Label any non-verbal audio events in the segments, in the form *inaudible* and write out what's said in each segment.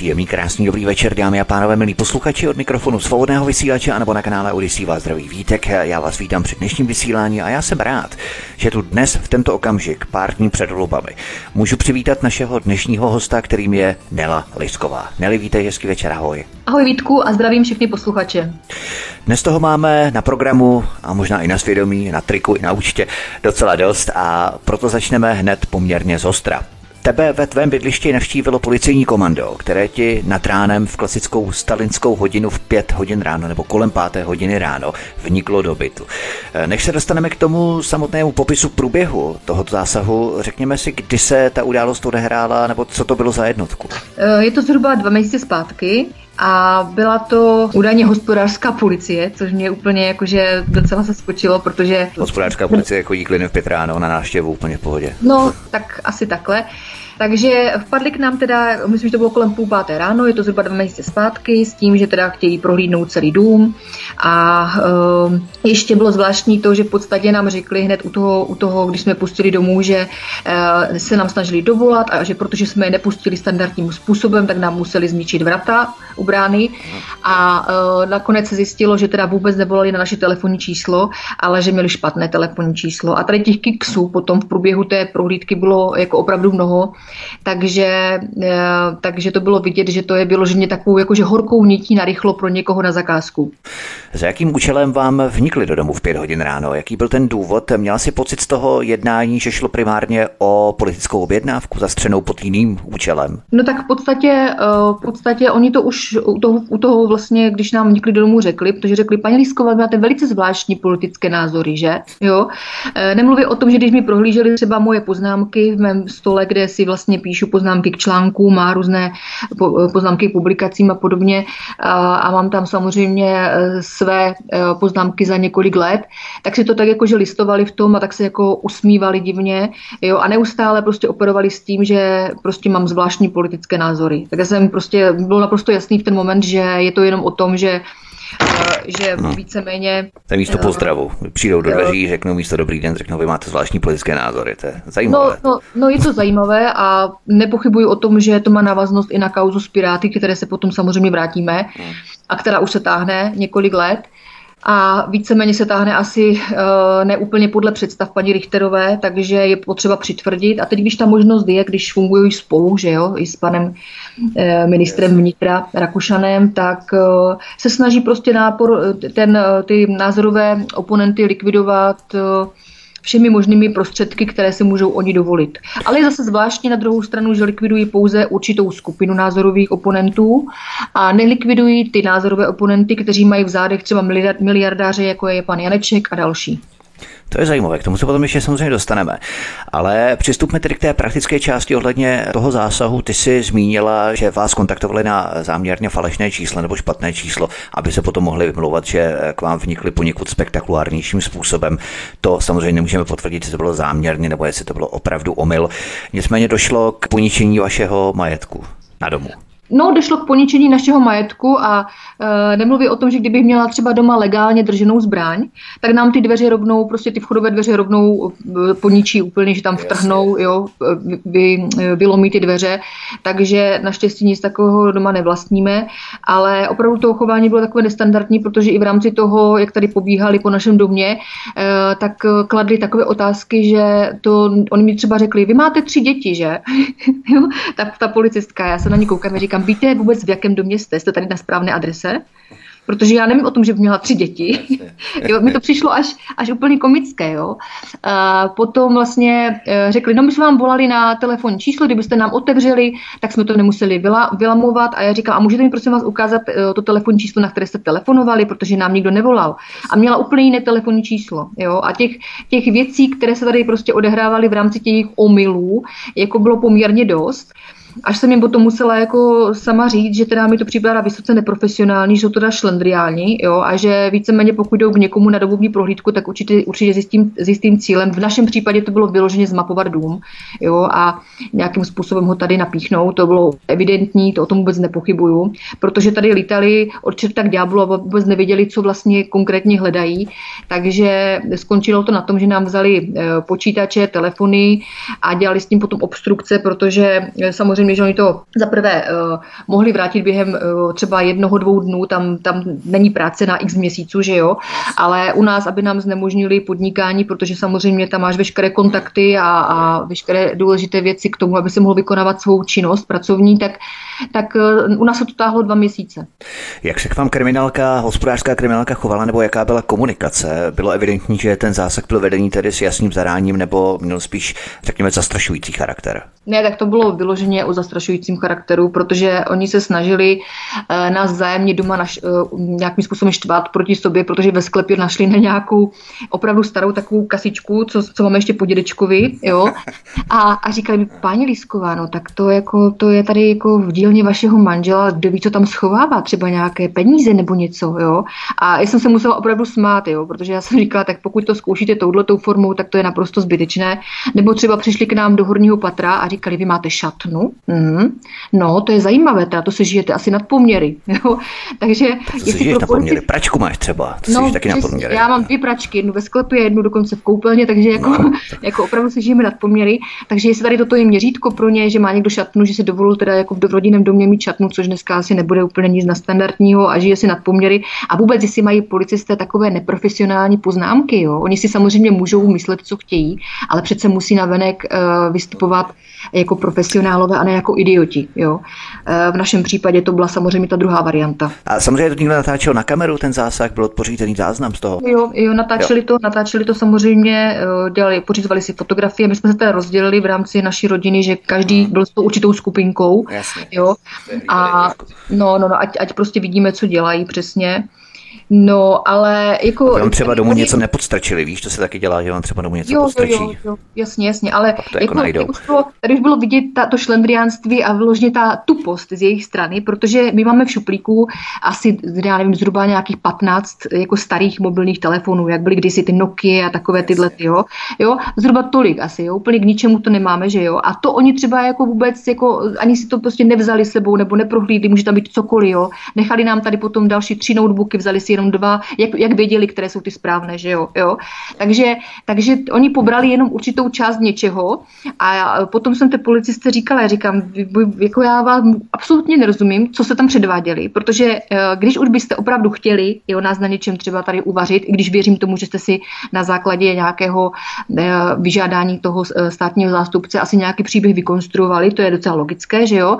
Příjemný, krásný, dobrý večer, dámy a pánové, milí posluchači od mikrofonu svobodného vysílače anebo na kanále Odisí vás zdraví vítek. Já vás vítám při dnešním vysílání a já jsem rád, že tu dnes v tento okamžik, pár dní před volbami, můžu přivítat našeho dnešního hosta, kterým je Nela Lisková. Neli, vítej, hezký večer, ahoj. Ahoj Vítku a zdravím všechny posluchače. Dnes toho máme na programu a možná i na svědomí, na triku i na účtě docela dost a proto začneme hned poměrně zostra. Tebe ve tvém bydlišti navštívilo policejní komando, které ti nad ránem v klasickou stalinskou hodinu v pět hodin ráno nebo kolem páté hodiny ráno vniklo do bytu. Eh, než se dostaneme k tomu samotnému popisu průběhu tohoto zásahu, řekněme si, kdy se ta událost odehrála nebo co to bylo za jednotku. Eh, je to zhruba dva měsíce zpátky a byla to údajně hospodářská policie, což mě úplně jakože docela se skočilo, protože... Hospodářská policie chodí klidně v pět ráno na návštěvu úplně v pohodě. No, tak asi takhle. Takže vpadli k nám teda, myslím, že to bylo kolem půl páté ráno, je to zhruba dva měsíce zpátky, s tím, že teda chtějí prohlídnout celý dům. A uh, ještě bylo zvláštní to, že v podstatě nám řekli hned u toho, u toho když jsme pustili domů, že uh, se nám snažili dovolat a že protože jsme je nepustili standardním způsobem, tak nám museli zničit vrata u brány. A uh, nakonec se zjistilo, že teda vůbec nevolali na naše telefonní číslo, ale že měli špatné telefonní číslo. A tady těch kiksů potom v průběhu té prohlídky bylo jako opravdu mnoho takže, eh, takže to bylo vidět, že to je vyloženě takovou jakože horkou nití na rychlo pro někoho na zakázku. Za jakým účelem vám vnikli do domu v pět hodin ráno? Jaký byl ten důvod? Měla si pocit z toho jednání, že šlo primárně o politickou objednávku zastřenou pod jiným účelem? No tak v podstatě, eh, v podstatě oni to už u toho, u toho vlastně, když nám vnikli do domu řekli, protože řekli, paní Lísková, máte velice zvláštní politické názory, že? Jo? Eh, nemluví o tom, že když mi prohlíželi třeba moje poznámky v mém stole, kde si vlastně vlastně píšu poznámky k článkům, má různé poznámky k publikacím a podobně a mám tam samozřejmě e, své poznámky za několik let, tak si to tak jako, že listovali v tom a tak se jako usmívali divně jo, a neustále prostě operovali s tím, že prostě mám zvláštní politické názory. Tak já jsem prostě, bylo naprosto jasný v ten moment, že je to jenom o tom, že Eh, že no. víceméně... To je místo eh, pozdravu. Přijdou do dveří, řeknou místo dobrý den, řeknou, vy máte zvláštní politické názory. To je zajímavé. No, no, no je to zajímavé a nepochybuji o tom, že to má návaznost i na kauzu s Piráty, které se potom samozřejmě vrátíme hmm. a která už se táhne několik let a víceméně se táhne asi uh, neúplně podle představ paní Richterové, takže je potřeba přitvrdit. A teď, když ta možnost je, když fungují spolu, že jo, i s panem uh, ministrem vnitra Rakušanem, tak uh, se snaží prostě nápor, ten, ty názorové oponenty likvidovat všemi možnými prostředky, které si můžou oni dovolit. Ale je zase zvláštní na druhou stranu, že likvidují pouze určitou skupinu názorových oponentů a nelikvidují ty názorové oponenty, kteří mají v zádech třeba miliardáře, jako je pan Janeček a další. To je zajímavé, k tomu se potom ještě samozřejmě dostaneme. Ale přistupme tedy k té praktické části ohledně toho zásahu. Ty jsi zmínila, že vás kontaktovali na záměrně falešné číslo nebo špatné číslo, aby se potom mohli vymlouvat, že k vám vnikli poněkud spektakulárnějším způsobem. To samozřejmě nemůžeme potvrdit, jestli to bylo záměrně nebo jestli to bylo opravdu omyl. Nicméně došlo k poničení vašeho majetku na domu. No, došlo k poničení našeho majetku a e, nemluví o tom, že kdybych měla třeba doma legálně drženou zbraň, tak nám ty dveře rovnou, prostě ty vchodové dveře rovnou e, poničí úplně, že tam vtrhnou, jo, vy, vylomí ty dveře, takže naštěstí nic takového doma nevlastníme, ale opravdu to chování bylo takové nestandardní, protože i v rámci toho, jak tady pobíhali po našem domě, e, tak kladli takové otázky, že to, oni mi třeba řekli, vy máte tři děti, že? *laughs* jo, ta, ta policistka, já se na ní koukám a říkám, víte vůbec v jakém domě jste? Jste tady na správné adrese? protože já nevím o tom, že by měla tři děti. jo, mi to přišlo až, až úplně komické. Jo. A potom vlastně e, řekli, no my jsme vám volali na telefonní číslo, kdybyste nám otevřeli, tak jsme to nemuseli vyla, vylamovat a já říkám, a můžete mi prosím vás ukázat e, to telefonní číslo, na které jste telefonovali, protože nám nikdo nevolal. A měla úplně jiné telefonní číslo. Jo. A těch, těch věcí, které se tady prostě odehrávaly v rámci těch omylů, jako bylo poměrně dost. Až jsem jim potom musela jako sama říct, že teda mi to připadá vysoce neprofesionální, že to teda šlendriální, jo, a že víceméně pokud jdou k někomu na dobovní prohlídku, tak určitě, určitě s, jistým, s cílem. V našem případě to bylo vyloženě zmapovat dům, jo, a nějakým způsobem ho tady napíchnout, to bylo evidentní, to o tom vůbec nepochybuju, protože tady lítali od čerta k ďáblu a vůbec nevěděli, co vlastně konkrétně hledají, takže skončilo to na tom, že nám vzali eh, počítače, telefony a dělali s tím potom obstrukce, protože eh, samozřejmě, že oni to za prvé uh, mohli vrátit během uh, třeba jednoho, dvou dnů, tam, tam není práce na x měsíců, že jo, ale u nás, aby nám znemožnili podnikání, protože samozřejmě tam máš veškeré kontakty a, a veškeré důležité věci k tomu, aby se mohl vykonávat svou činnost pracovní, tak, tak uh, u nás se to táhlo dva měsíce. Jak se k vám kriminálka, hospodářská kriminálka chovala, nebo jaká byla komunikace? Bylo evidentní, že ten zásah byl vedený tedy s jasným zadáním, nebo měl spíš, řekněme, zastrašující charakter? Ne, tak to bylo vyloženě o zastrašujícím charakteru, protože oni se snažili uh, nás zájemně doma naš, uh, nějakým způsobem štvát proti sobě, protože ve sklepě našli na nějakou opravdu starou takovou kasičku, co, co máme ještě po dědečkovi, jo. A, a říkali mi, páni Lísková, no tak to, jako, to je tady jako v dílně vašeho manžela, kdo ví, co tam schovává, třeba nějaké peníze nebo něco, jo. A já jsem se musela opravdu smát, jo, protože já jsem říkala, tak pokud to zkoušíte touhletou formou, tak to je naprosto zbytečné. Nebo třeba přišli k nám do horního patra a říkali, vy máte šatnu? Mm. No, to je zajímavé, teda to se žijete asi nad poměry. *laughs* Jo? Takže to se žiješ na poměry. Pračku máš třeba, to no, taky na poměry. Já mám dvě pračky, jednu ve sklepě, jednu dokonce v koupelně, takže jako, no, tak. jako opravdu se žijeme nad poměry. Takže jestli tady toto je měřítko pro ně, že má někdo šatnu, že si dovolil teda jako v rodinném domě mít šatnu, což dneska asi nebude úplně nic na standardního a žije si nad poměry. A vůbec, jestli mají policisté takové neprofesionální poznámky, jo? oni si samozřejmě můžou myslet, co chtějí, ale přece musí navenek uh, vystupovat jako profesionálové a ne jako idioti. Jo. E, v našem případě to byla samozřejmě ta druhá varianta. A samozřejmě to někdo natáčel na kameru, ten zásah, byl pořízený záznam z toho? Jo, jo natáčeli, jo. To, natáčeli to samozřejmě, e, dělali, pořizovali si fotografie, my jsme se teda rozdělili v rámci naší rodiny, že každý hmm. byl s tou určitou skupinkou. Jasně. Jo. A no, no, no, ať, ať prostě vidíme, co dělají přesně. No, ale jako... Aby třeba domů něco nepodstrčili, víš, to se taky dělá, že on třeba domů něco jo, podstrčí. Jo, jo, jasně, jasně, ale to jako, jako už bylo, tady už bylo vidět ta, to šlendriánství a vložně ta tupost z jejich strany, protože my máme v šuplíku asi, já nevím, zhruba nějakých 15 jako starých mobilních telefonů, jak byly kdysi ty Nokia a takové tyhle, jo, jo, zhruba tolik asi, jo, úplně k ničemu to nemáme, že jo, a to oni třeba jako vůbec, jako ani si to prostě nevzali sebou nebo neprohlídli, může tam být cokoliv, jo, nechali nám tady potom další tři notebooky, vzali si jenom dva, jak, jak věděli, které jsou ty správné, že jo. jo? Takže, takže oni pobrali jenom určitou část něčeho a potom jsem té policiste říkala, já říkám, jako já vám absolutně nerozumím, co se tam předváděli, protože eh, když už byste opravdu chtěli jo, nás na něčem třeba tady uvařit, i když věřím tomu, že jste si na základě nějakého eh, vyžádání toho eh, státního zástupce asi nějaký příběh vykonstruovali, to je docela logické, že jo,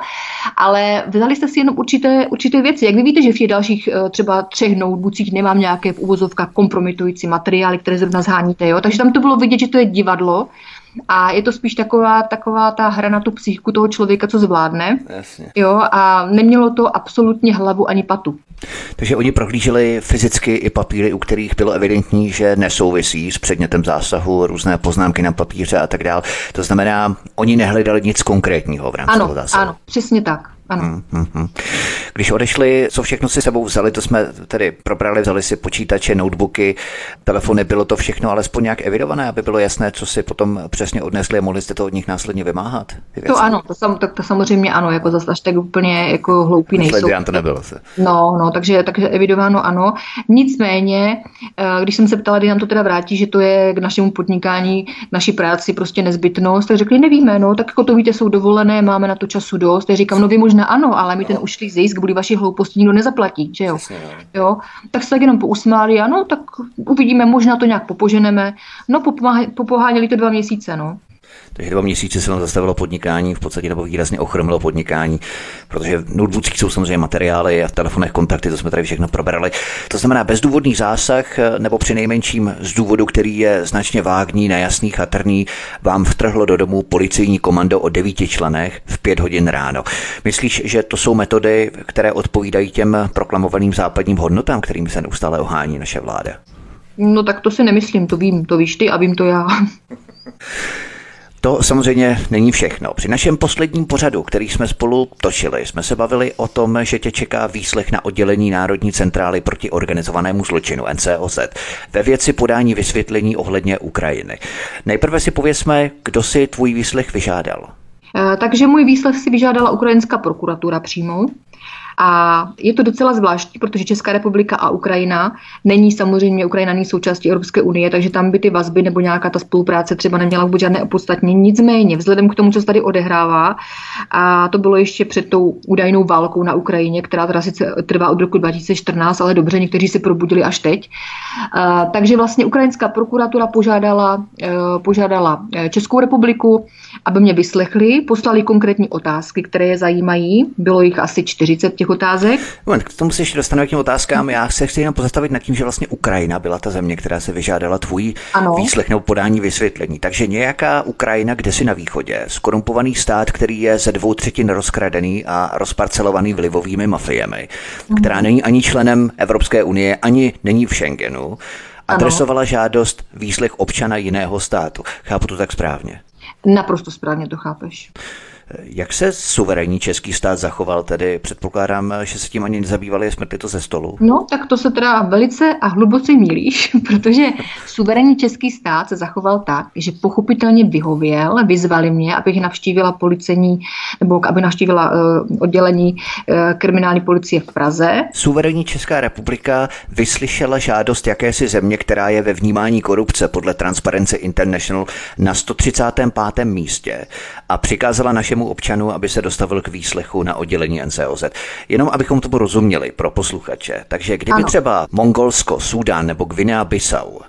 ale vzali jste si jenom určité, určité věci. Jak vy víte, že v těch dalších třeba třech notebooků notebookcích nemám nějaké v uvozovkách kompromitující materiály, které zrovna zháníte. Jo? Takže tam to bylo vidět, že to je divadlo a je to spíš taková, taková ta hra na tu psychiku toho člověka, co zvládne. Jasně. Jo, a nemělo to absolutně hlavu ani patu. Takže oni prohlíželi fyzicky i papíry, u kterých bylo evidentní, že nesouvisí s předmětem zásahu, různé poznámky na papíře a tak dále. To znamená, oni nehledali nic konkrétního v rámci ano, toho zásahu. Ano, přesně tak. Ano. Hmm, hmm, hmm. Když odešli, co všechno si sebou vzali, to jsme tedy probrali, vzali si počítače, notebooky, telefony, bylo to všechno alespoň nějak evidované, aby bylo jasné, co si potom přesně odnesli a mohli jste to od nich následně vymáhat? To ano, to, sam, tak to samozřejmě ano, jako zase až tak úplně jako hloupý nejsou. to nebylo se. No, no, takže, takže evidováno ano. Nicméně, eh, když jsem se ptala, kdy nám to teda vrátí, že to je k našemu podnikání, k naší práci prostě nezbytnost, tak řekli, nevíme, no, tak jako to víte, jsou dovolené, máme na to času dost. Tak říkám, no vy možná ano, ale my ten ušlý zisk kvůli vaší hlouposti nikdo nezaplatí, že jo? no. jo? Tak se tak jenom pousmáli, ano, tak uvidíme, možná to nějak popoženeme. No, popoháněli to dva měsíce, no. Takže dva měsíce se nám zastavilo podnikání, v podstatě nebo výrazně ochromilo podnikání, protože v notebookích jsou samozřejmě materiály a v telefonech kontakty, to jsme tady všechno probrali. To znamená bezdůvodný zásah, nebo při nejmenším z důvodu, který je značně vágní, nejasný, chatrný, vám vtrhlo do domu policejní komando o devíti členech v pět hodin ráno. Myslíš, že to jsou metody, které odpovídají těm proklamovaným západním hodnotám, kterým se neustále ohání naše vláda? No tak to si nemyslím, to vím, to víš ty a vím to já. *laughs* To samozřejmě není všechno. Při našem posledním pořadu, který jsme spolu točili, jsme se bavili o tom, že tě čeká výslech na oddělení Národní centrály proti organizovanému zločinu NCOZ ve věci podání vysvětlení ohledně Ukrajiny. Nejprve si pověsme, kdo si tvůj výslech vyžádal. Eh, takže můj výslech si vyžádala ukrajinská prokuratura přímo. A je to docela zvláštní, protože Česká republika a Ukrajina není samozřejmě, Ukrajina není součástí Evropské unie, takže tam by ty vazby nebo nějaká ta spolupráce třeba neměla vůbec žádné opodstatnění. Nicméně, vzhledem k tomu, co se tady odehrává, a to bylo ještě před tou údajnou válkou na Ukrajině, která teda sice trvá od roku 2014, ale dobře, někteří se probudili až teď. Takže vlastně ukrajinská prokuratura požádala, e, požádala e, Českou republiku, aby mě vyslechli, poslali konkrétní otázky, které je zajímají. Bylo jich asi 40 těch otázek. Moment, k tomu se ještě dostaneme k těm otázkám. Já se chci jenom pozastavit nad tím, že vlastně Ukrajina byla ta země, která se vyžádala tvůj ano. výslech nebo podání vysvětlení. Takže nějaká Ukrajina, kde si na východě, skorumpovaný stát, který je ze dvou třetin rozkradený a rozparcelovaný vlivovými mafiemi, mhm. která není ani členem Evropské unie, ani není v Schengenu, adresovala ano. žádost výslech občana jiného státu. Chápu to tak správně? Naprosto správně to chápeš. Jak se suverénní český stát zachoval tedy? Předpokládám, že se tím ani nezabývali, smrtli to ze stolu. No, tak to se teda velice a hluboce mílíš, *laughs* protože suverénní český stát se zachoval tak, že pochopitelně vyhověl, vyzvali mě, abych navštívila policení, nebo aby navštívila uh, oddělení uh, kriminální policie v Praze. Suverénní Česká republika vyslyšela žádost jakési země, která je ve vnímání korupce podle Transparency International na 135. místě a přikázala našemu každému občanu, aby se dostavil k výslechu na oddělení NCOZ. Jenom abychom to rozuměli pro posluchače. Takže kdyby ano. třeba Mongolsko, Súdán nebo Guinea-Bissau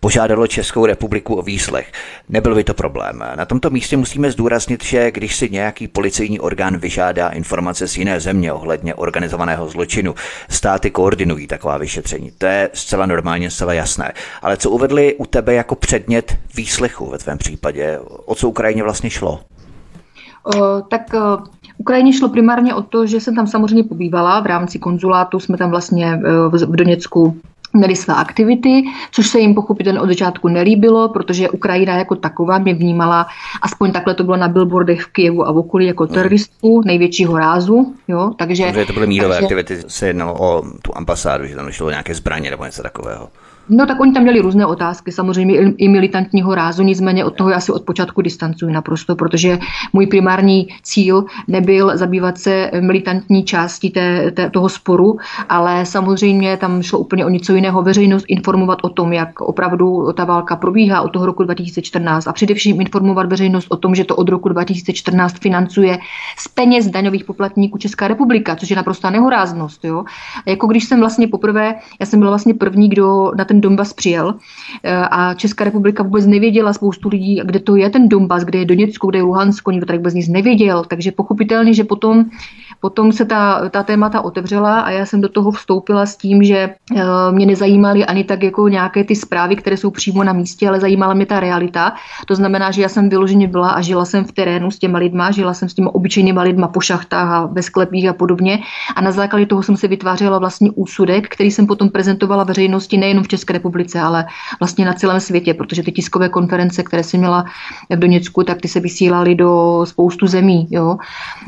požádalo Českou republiku o výslech, nebyl by to problém. Na tomto místě musíme zdůraznit, že když si nějaký policejní orgán vyžádá informace z jiné země ohledně organizovaného zločinu, státy koordinují taková vyšetření. To je zcela normálně, zcela jasné. Ale co uvedli u tebe jako předmět výslechu ve tvém případě? O co Ukrajině vlastně šlo? Tak Ukrajině šlo primárně o to, že jsem tam samozřejmě pobývala v rámci konzulátu, jsme tam vlastně e, v Doněcku měli své aktivity, což se jim pochopitelně od začátku nelíbilo, protože Ukrajina jako taková mě vnímala, aspoň takhle to bylo na billboardech v Kijevu a v okolí, jako hmm. teroristů největšího rázu. Jo? Takže, takže to byly mírové takže, aktivity, se jednalo o tu ambasádu, že tam šlo nějaké zbraně nebo něco takového. No tak oni tam měli různé otázky, samozřejmě i militantního rázu, nicméně od toho já si od počátku distancuji naprosto, protože můj primární cíl nebyl zabývat se militantní částí té, té, toho sporu, ale samozřejmě tam šlo úplně o něco jiného. Veřejnost informovat o tom, jak opravdu ta válka probíhá od toho roku 2014 a především informovat veřejnost o tom, že to od roku 2014 financuje z peněz daňových poplatníků Česká republika, což je naprostá nehoráznost. Jo? Jako když jsem vlastně poprvé, já jsem byla vlastně první, kdo na ten Donbas přijel eh, a Česká republika vůbec nevěděla spoustu lidí, kde to je ten Donbas, kde je Doněcko, kde je Luhansko, nikdo tady vůbec nic nevěděl, takže pochopitelně, že potom Potom se ta, ta témata otevřela a já jsem do toho vstoupila s tím, že eh, mě nezajímaly ani tak jako nějaké ty zprávy, které jsou přímo na místě, ale zajímala mě ta realita. To znamená, že já jsem vyloženě byla a žila jsem v terénu s těma lidma, žila jsem s těmi obyčejnými lidma po šachtách a ve sklepích a podobně. A na základě toho jsem si vytvářela vlastně úsudek, který jsem potom prezentovala veřejnosti nejenom v České republice, ale vlastně na celém světě, protože ty tiskové konference, které jsem měla v Doněcku, tak ty se vysílaly do spoustu zemí. Jo.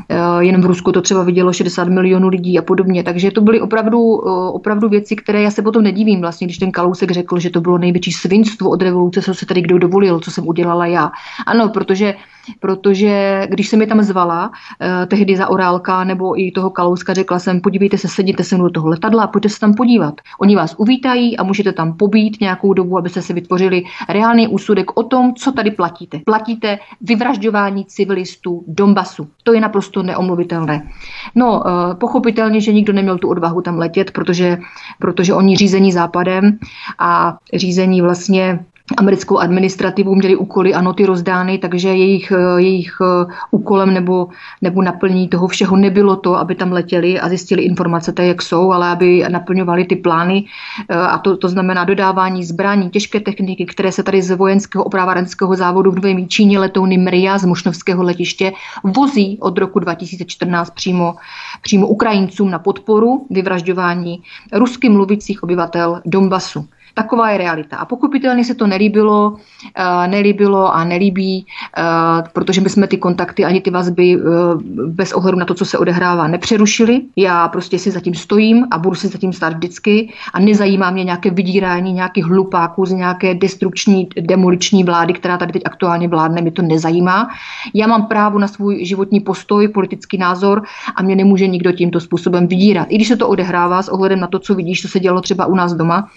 Eh, jen v Rusku to třeba vidělo 60 milionů lidí a podobně. Takže to byly opravdu, opravdu věci, které já se potom nedivím, vlastně, když ten Kalousek řekl, že to bylo největší svinstvo od revoluce, co se tady kdo dovolil, co jsem udělala já. Ano, protože protože když jsem mi tam zvala, eh, tehdy za Orálka nebo i toho Kalouska, řekla jsem, podívejte se, sedíte se mnou do toho letadla a pojďte se tam podívat. Oni vás uvítají a můžete tam pobít nějakou dobu, abyste si vytvořili reálný úsudek o tom, co tady platíte. Platíte vyvražďování civilistů Donbasu. To je naprosto neomluvitelné. No, eh, pochopitelně, že nikdo neměl tu odvahu tam letět, protože, protože oni řízení západem a řízení vlastně americkou administrativu měli úkoly a noty rozdány, takže jejich, eh, jejich eh, úkolem nebo, nebo naplnění toho všeho nebylo to, aby tam letěli a zjistili informace tak, jak jsou, ale aby naplňovali ty plány eh, a to, to znamená dodávání zbraní, těžké techniky, které se tady z vojenského opravárenského závodu v Novém Číně letouny Mria z Mošnovského letiště vozí od roku 2014 přímo, přímo Ukrajincům na podporu vyvražďování rusky mluvících obyvatel Donbasu. Taková je realita. A pochopitelně se to nelíbilo, nelíbilo a nelíbí, protože my jsme ty kontakty ani ty vazby bez ohledu na to, co se odehrává, nepřerušili. Já prostě si zatím stojím a budu si zatím stát vždycky a nezajímá mě nějaké vydírání nějakých hlupáků z nějaké destrukční, demoliční vlády, která tady teď aktuálně vládne, mě to nezajímá. Já mám právo na svůj životní postoj, politický názor a mě nemůže nikdo tímto způsobem vydírat. I když se to odehrává s ohledem na to, co vidíš, co se dělo třeba u nás doma,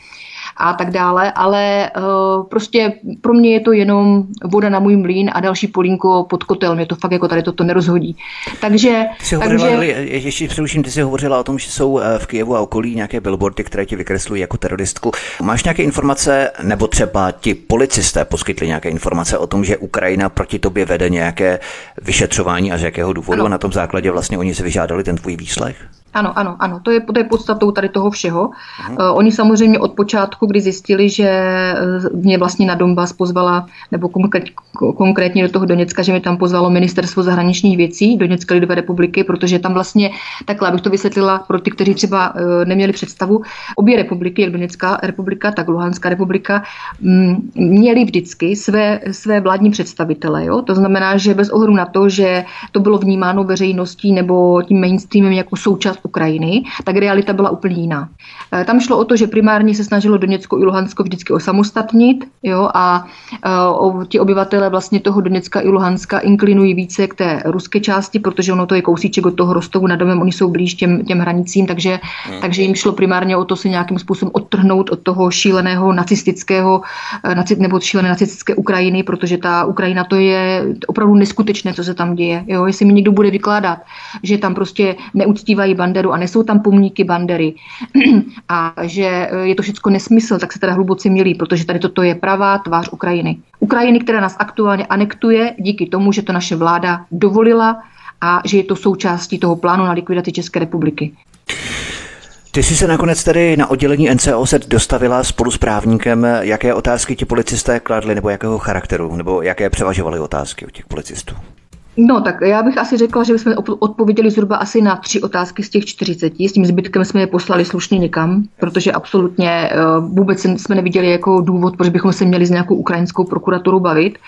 a tak dále, ale uh, prostě pro mě je to jenom voda na můj mlín a další polínko pod kotel. Mě to fakt jako tady toto nerozhodí. Takže... Ty takže... Hovorila, ještě především, ty jsi hovořila o tom, že jsou eh, v Kijevu a okolí nějaké billboardy, které ti vykreslují jako teroristku. Máš nějaké informace, nebo třeba ti policisté poskytli nějaké informace o tom, že Ukrajina proti tobě vede nějaké vyšetřování a z jakého důvodu ano. a na tom základě vlastně oni si vyžádali ten tvůj výslech? Ano, ano, ano, to je, to je podstatou tady toho všeho. Uh, oni samozřejmě od počátku, kdy zjistili, že eh, mě vlastně na Donbass pozvala, nebo konkrét, konkrétně do toho Doněcka, že mě tam pozvalo ministerstvo zahraničních věcí Doněcké lidové republiky, protože tam vlastně, takhle, abych to vysvětlila pro ty, kteří třeba uh, neměli představu, obě republiky, jak Doněcká republika, tak Luhanská republika, m, mm, měli vždycky své, své vládní představitele. Jo? To znamená, že bez ohledu na to, že to bylo vnímáno veřejností nebo tím mainstreamem jako součást Ukrajiny, tak realita byla úplně jiná. Eh, tam šlo o to, že primárně se snažilo Doněcko i Luhansko vždycky osamostatnit jo, a o, ti obyvatele vlastně toho Doněcka i Luhanska inklinují více k té ruské části, protože ono to je kousíček od toho Rostovu nad domem, oni jsou blíž těm, těm hranicím, takže, hmm. takže jim šlo primárně o to se nějakým způsobem odtrhnout od toho šíleného nacistického eh, nebo šílené nacistické Ukrajiny, protože ta Ukrajina to je opravdu neskutečné, co se tam děje. Jo, jestli mi někdo bude vykládat, že tam prostě neuctívají bandy Banderu a nesou tam pomníky Bandery *clears throat* a že e, je to všechno nesmysl, tak se teda hluboce milí, protože tady toto je pravá tvář Ukrajiny. Ukrajiny, která nás aktuálně anektuje díky tomu, že to naše vláda dovolila a že je to součástí toho plánu na likvidaci České republiky. Ty jsi se nakonec tedy na oddělení NCOZ dostavila spolu s právníkem. Jaké otázky ti policisté kladli, nebo jakého charakteru, nebo jaké převažovaly otázky u těch policistů? No, tak já bych asi řekla, že bychom odpověděli zhruba asi na tři otázky z těch 40. S tím zbytkem jsme je poslali slušně někam, protože absolutně eh, vůbec jsme neviděli jako důvod, proč bychom se měli s nějakou ukrajinskou prokuraturu bavit.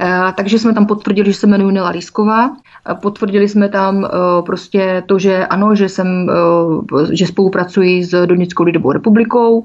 Eh, takže jsme tam potvrdili, že se jmenuji Nela Lísková. Eh, potvrdili jsme tam prostě to, že ano, že jsem, že spolupracuji s Donickou lidovou republikou,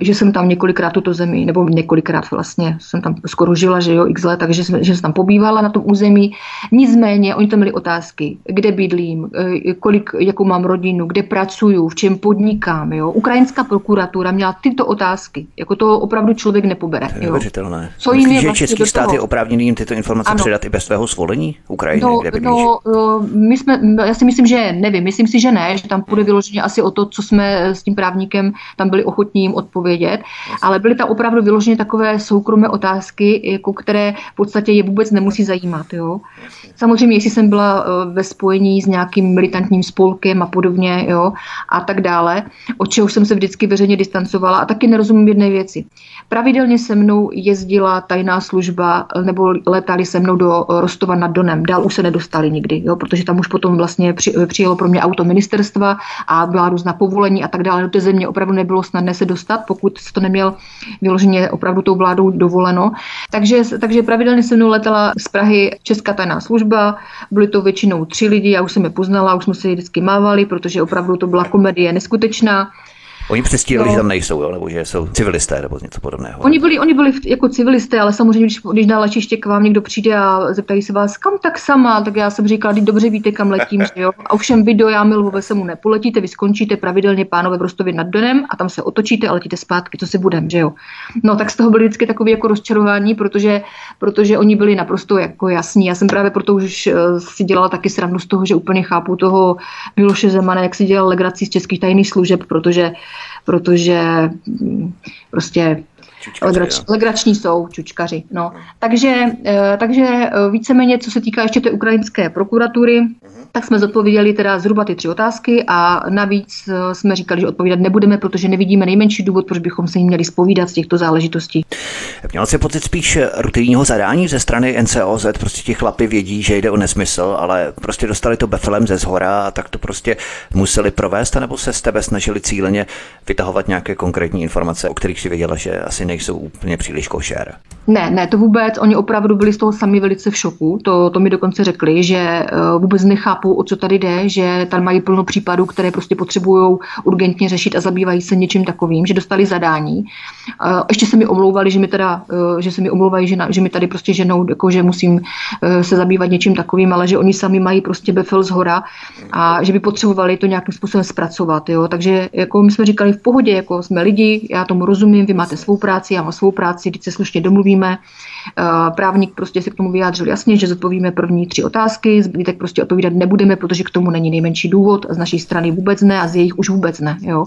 že jsem tam několikrát tuto zemi, nebo několikrát vlastně jsem tam skoro žila, že jo, x let, takže jsem, že jsem tam pobývala na tom území. Nicméně, oni tam měli otázky, kde bydlím, eh, kolik, jakou mám rodinu, kde pracuju, v čem podnikám, jo. Ukrajinská prokuratura měla tyto otázky, jako to opravdu člověk nepobere. Neuvěřitelné. Co jim je vlastně český stát je oprávněný jim tyto informace ano. předat i bez svého svolení Ukrajiny, no, kde bydlíš? No, eh, my jsme, já si myslím, že nevím, myslím si, že ne, že tam půjde vyloženě asi o to, co jsme s tím právníkem tam byli ochotní jim odpovědět, ale byly tam opravdu vyloženě takové soukromé otázky, jako které v podstatě je vůbec nemusí zajímat. Jo. Samozřejmě, jestli jsem byla eh, ve spojení s nějakým militantním spolkem a podobně, jo, a tak dále, od čeho jsem se vždycky veřejně distancovala a taky nerozumím jedné věci. Pravidelně se mnou jezdila tajná služba nebo letali se mnou do Rostova nad Donem. Dál už se nedostali nikdy, jo, protože tam už potom vlastně při, přijelo pro mě auto ministerstva a byla různá povolení a tak dále. Do té země opravdu nebylo snadné se dostat, pokud to neměl vyloženě opravdu tou vládou dovoleno. Takže, takže pravidelně se mnou letala z Prahy Česká tajná služba, byly to většinou tři lidi, já už jsem je poznala, už jsme se vždycky mávali, protože opravdu to byla komedie neskutečná. Oni přestírali, no. že tam nejsou, jo? nebo že jsou civilisté nebo něco podobného. Oni byli, oni byli jako civilisté, ale samozřejmě, když, když na letiště k vám někdo přijde a zeptají se vás, kam tak sama, tak já jsem říkala, teď dobře víte, kam letím, že jo. A ovšem vy do Jámilové se mu nepoletíte, vy skončíte pravidelně pánové v Rostově nad Donem a tam se otočíte a letíte zpátky, co si budem, že jo. No tak z toho byly vždycky takové jako rozčarování, protože, protože oni byli naprosto jako jasní. Já jsem právě proto už eh, si dělala taky srandu z toho, že úplně chápu toho Miloše Zemana, jak si dělal legraci z českých tajných služeb, protože protože mm, prostě Čučkaři, legrač, legrační jsou čučkaři. No. Takže, eh, takže eh, víceméně, co se týká ještě té ukrajinské prokuratury, tak jsme zodpověděli teda zhruba ty tři otázky a navíc eh, jsme říkali, že odpovídat nebudeme, protože nevidíme nejmenší důvod, proč bychom se jim měli spovídat z těchto záležitostí. Měl jsi pocit spíš rutinního zadání ze strany NCOZ, prostě ti chlapi vědí, že jde o nesmysl, ale prostě dostali to befelem ze zhora a tak to prostě museli provést, nebo se z tebe snažili cíleně vytahovat nějaké konkrétní informace, o kterých si věděla, že asi nejsou úplně příliš košer? Ne, ne, to vůbec. Oni opravdu byli z toho sami velice v šoku. To, to mi dokonce řekli, že eh, vůbec nechápou, o co tady jde, že tam mají plno případů, které prostě potřebují urgentně řešit a zabývají se něčím takovým, že dostali zadání. Eh, ještě se mi omlouvali, že mi teda, eh, že se mi omlouvají, že, na, že mi tady prostě ženou, jako že musím se zabývat něčím takovým, ale že oni sami mají prostě befel z hora a že by potřebovali to nějakým způsobem zpracovat. Jo? Takže jako my jsme říkali v pohodě, jako jsme lidi, já tomu rozumím, vy máte svou práci, já mám svou práci, když se slušně domluvíme. Právník prostě se k tomu vyjádřil jasně, že zodpovíme první tři otázky, zbytek prostě odpovídat nebudeme, protože k tomu není nejmenší důvod, z naší strany vůbec ne a z jejich už vůbec ne. Jo.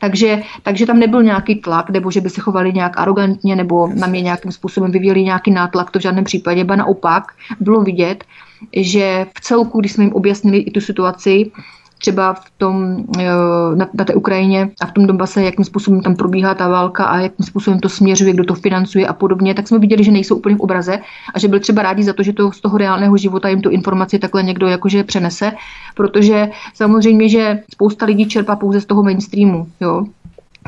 Takže, takže tam nebyl nějaký tlak, nebo že by se chovali nějak arrogantně, nebo na mě nějakým způsobem vyvíjeli nějaký nátlak, to v žádném případě, ba naopak bylo vidět, že v celku, když jsme jim objasnili i tu situaci, třeba v tom, eh, na, na té Ukrajině a v tom Donbase, jakým způsobem tam probíhá ta válka a jakým způsobem to směřuje, kdo to financuje a podobně, tak jsme viděli, že nejsou úplně v obraze a že byli třeba rádi za to, že to z toho reálného života jim tu informaci takhle někdo jakože přenese, protože samozřejmě, že spousta lidí čerpá pouze z toho mainstreamu, jo,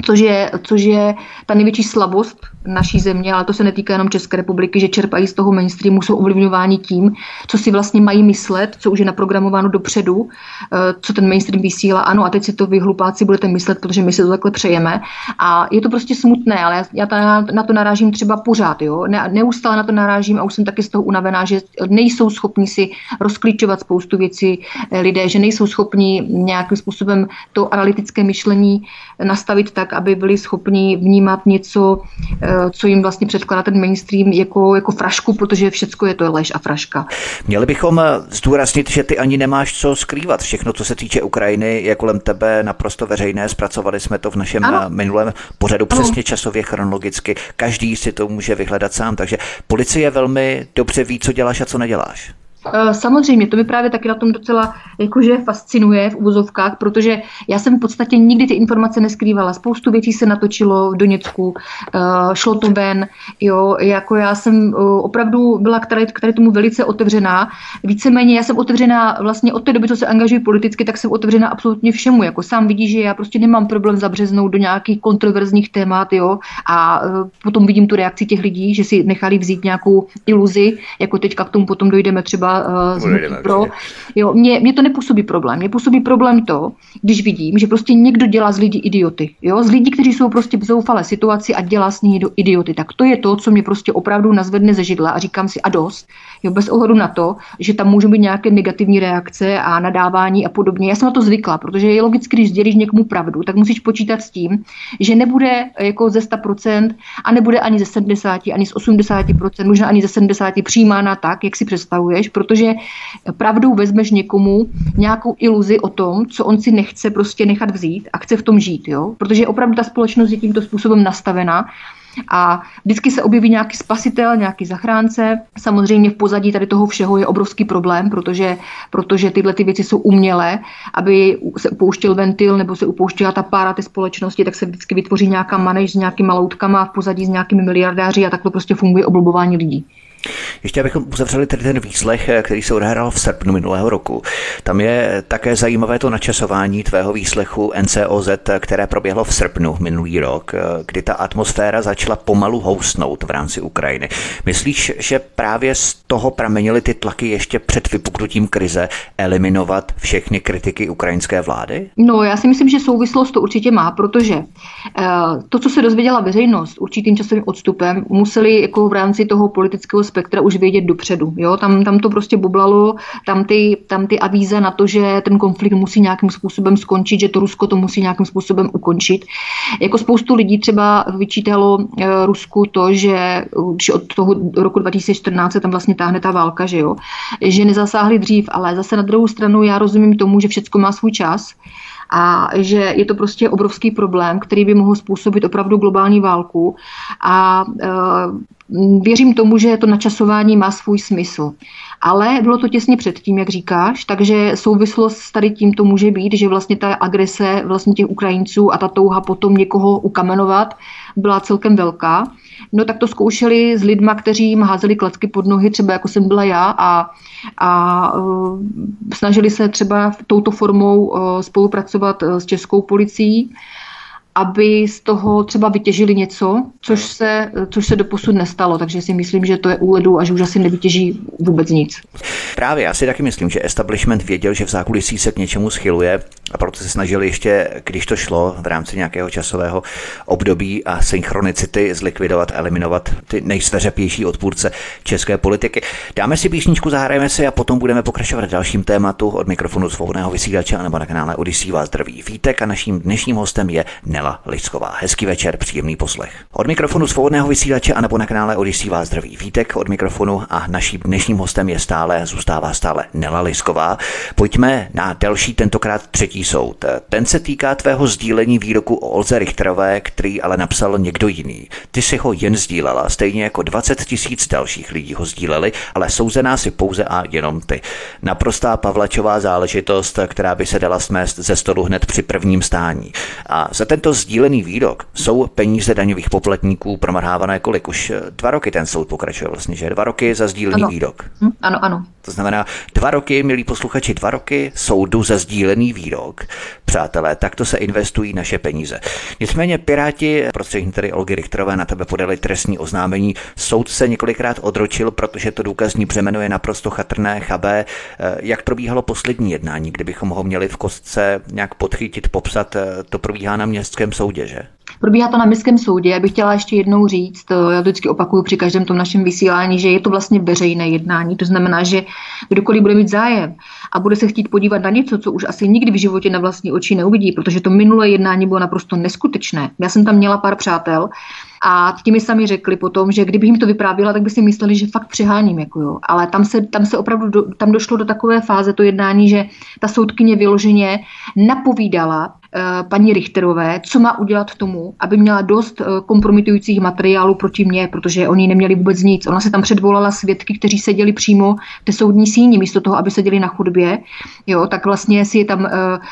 což je, což je ta největší slabost naší země, ale to se netýká jenom České republiky, že čerpají z toho mainstreamu, jsou ovlivňováni tím, co si vlastně mají myslet, co už je naprogramováno dopředu, eh, co ten mainstream vysílá. Ano, a teď si to vy hlupáci budete myslet, protože my si to takhle přejeme. A je to prostě smutné, ale já, na to narážím třeba pořád. Jo? Ne, neustále na to narážím a už jsem taky z toho unavená, že nejsou schopni si rozklíčovat spoustu věcí eh, lidé, že nejsou schopni nějakým způsobem to analytické myšlení nastavit tak, aby byli schopni vnímat něco, eh, co jim vlastně předkládá ten mainstream jako, jako frašku, protože všecko je to lež a fraška. Měli bychom eh, zdůraznit, že ty ani nemáš co skrývat. Všechno, co se týče Ukrajiny, je kolem tebe naprosto veřejné. Zpracovali jsme to v našem ano. Eh, minulém pořadu ano. přesně časově chronologicky. Každý si to může vyhledat sám, takže policie velmi dobře ví, co děláš a co neděláš. Eh, samozřejmě, to mi právě taky na tom docela jakože fascinuje v uvozovkách, protože já jsem v podstatě nikdy ty informace neskrývala. Spoustu věcí se natočilo v Doněcku, eh, šlo to ven, jo, jako já jsem eh, opravdu byla k tady, k tady tomu velice otevřená. Víceméně já jsem otevřená vlastně od té doby, co se angažuji politicky, tak jsem otevřená absolutně všemu. Jako sám vidí, že já prostě nemám problém zabřeznout do nějakých kontroverzních témat, jo, a potom vidím tu reakci těch lidí, že si nechali vzít nějakou iluzi, jako teďka k tomu potom dojdeme třeba uh, pro. Jo, mě, mě to nepůsobí problém. Mě působí problém to, když vidím, že prostě někdo dělá z lidí idioty. Jo? Z lidí, kteří jsou prostě v zoufalé situaci a dělá s ní idioty. Tak to je to, co mě prostě opravdu nazvedne ze židla a říkám si a dost. Jo, bez ohledu na to, že tam můžou být nějaké negativní reakce a nadávání a podobně. Já jsem na to zvykla, protože je logicky, když sdělíš někomu pravdu, tak musíš počítat s tím, že nebude jako ze 100% a nebude ani ze 70, ani z 80%, možná ani ze 70 přijímána tak, jak si představuješ, protože pravdou vezmeš někomu nějakou iluzi o tom, co on si nechce prostě nechat vzít a chce v tom žít, jo? protože opravdu ta společnost je tímto způsobem nastavená. A vždycky se objeví nějaký spasitel, nějaký zachránce. Samozřejmě v pozadí tady toho všeho je obrovský problém, protože, protože tyhle ty věci jsou umělé. Aby se upouštěl ventil nebo se upouštěla ta pára té společnosti, tak se vždycky vytvoří nějaká manež s nějakými loutkama v pozadí s nějakými miliardáři a takhle prostě funguje oblubování lidí. Ještě abychom uzavřeli tedy ten výslech, který se odehrál v srpnu minulého roku. Tam je také zajímavé to načasování tvého výslechu NCOZ, které proběhlo v srpnu minulý rok, kdy ta atmosféra začala pomalu housnout v rámci Ukrajiny. Myslíš, že právě z toho pramenily ty tlaky ještě před vypuknutím krize eliminovat všechny kritiky ukrajinské vlády? No, já si myslím, že souvislost to určitě má, protože eh, to, co se dozvěděla veřejnost určitým časovým odstupem, museli jako v rámci toho politického spektra už vědět dopředu. Jo? Tam, tam to prostě bublalo, tam ty, tam ty avíze na to, že ten konflikt musí nějakým způsobem skončit, že to Rusko to musí nějakým způsobem ukončit. Jako spoustu lidí třeba vyčítalo eh, Rusku to, že když od toho roku 2014 se tam vlastně táhne ta válka, že jo, že nezasáhli dřív, ale zase na druhou stranu já rozumím tomu, že všechno má svůj čas a že je to prostě obrovský problém, který by mohl způsobit opravdu globální válku a e, věřím tomu, že to načasování má svůj smysl. Ale bylo to těsně před tím, jak říkáš, takže souvislost s tady tím to může být, že vlastně ta agrese vlastně těch Ukrajinců a ta touha potom někoho ukamenovat byla celkem velká. No tak to zkoušeli s lidma, kteří jim házeli klacky pod nohy, třeba jako jsem byla já a, a uh, snažili se třeba touto formou uh, spolupracovat uh, s českou policií aby z toho třeba vytěžili něco, což se, což se doposud nestalo. Takže si myslím, že to je úledu a že už asi nevytěží vůbec nic. Právě, já si taky myslím, že establishment věděl, že v zákulisí se k něčemu schyluje a proto se snažili ještě, když to šlo v rámci nějakého časového období a synchronicity zlikvidovat, eliminovat ty nejsveřepější odpůrce české politiky. Dáme si písničku, zahrajeme si a potom budeme pokračovat dalším tématu od mikrofonu svobodného vysílače nebo na kanále Odisí vás zdraví vítek a naším dnešním hostem je Nela Lidsková. Hezký večer, příjemný poslech. Od mikrofonu svobodného vysílače a nebo na kanále Odisí vás zdraví vítek od mikrofonu a naším dnešním hostem je stále, zůstává stále Nela Lidsková. Pojďme na další, tentokrát třetí soud. Ten se týká tvého sdílení výroku o Olze Richterové, který ale napsal někdo jiný. Ty si ho jen sdílela, stejně jako 20 tisíc dalších lidí ho sdíleli, ale souzená si pouze a jenom ty. Naprostá Pavlačová záležitost, která by se dala smést ze stolu hned při prvním stání. A za tento sdílený výrok jsou peníze daňových poplatníků promrhávané kolik? Už dva roky ten soud pokračuje vlastně, že? Dva roky za sdílený ano. výrok. Hm, ano, ano. To znamená dva roky, milí posluchači, dva roky soudu za sdílený výrok. Přátelé, takto se investují naše peníze. Nicméně Piráti, prostřednictvím tedy Olgy Richterové, na tebe podali trestní oznámení. Soud se několikrát odročil, protože to důkazní břemeno je naprosto chatrné, chabé. Eh, jak probíhalo poslední jednání, kdybychom ho měli v kostce nějak podchytit, popsat, eh, to probíhá na městském soudě, že? Probíhá to na městském soudě. Já bych chtěla ještě jednou říct, to já vždycky opakuju při každém tom našem vysílání, že je to vlastně veřejné jednání. To znamená, že kdokoliv bude mít zájem a bude se chtít podívat na něco, co už asi nikdy v životě na vlastní oči neuvidí, protože to minulé jednání bylo naprosto neskutečné. Já jsem tam měla pár přátel, a ti mi sami řekli potom, že kdybych jim to vyprávěla, tak by si mysleli, že fakt přeháním. Jako jo. Ale tam se, tam se opravdu do, tam došlo do takové fáze to jednání, že ta soudkyně vyloženě napovídala Eh, paní Richterové, co má udělat tomu, aby měla dost eh, kompromitujících materiálů proti mně, protože oni neměli vůbec nic. Ona se tam předvolala svědky, kteří seděli přímo v té soudní síni, místo toho, aby seděli na chodbě. Jo, tak vlastně si je tam uh,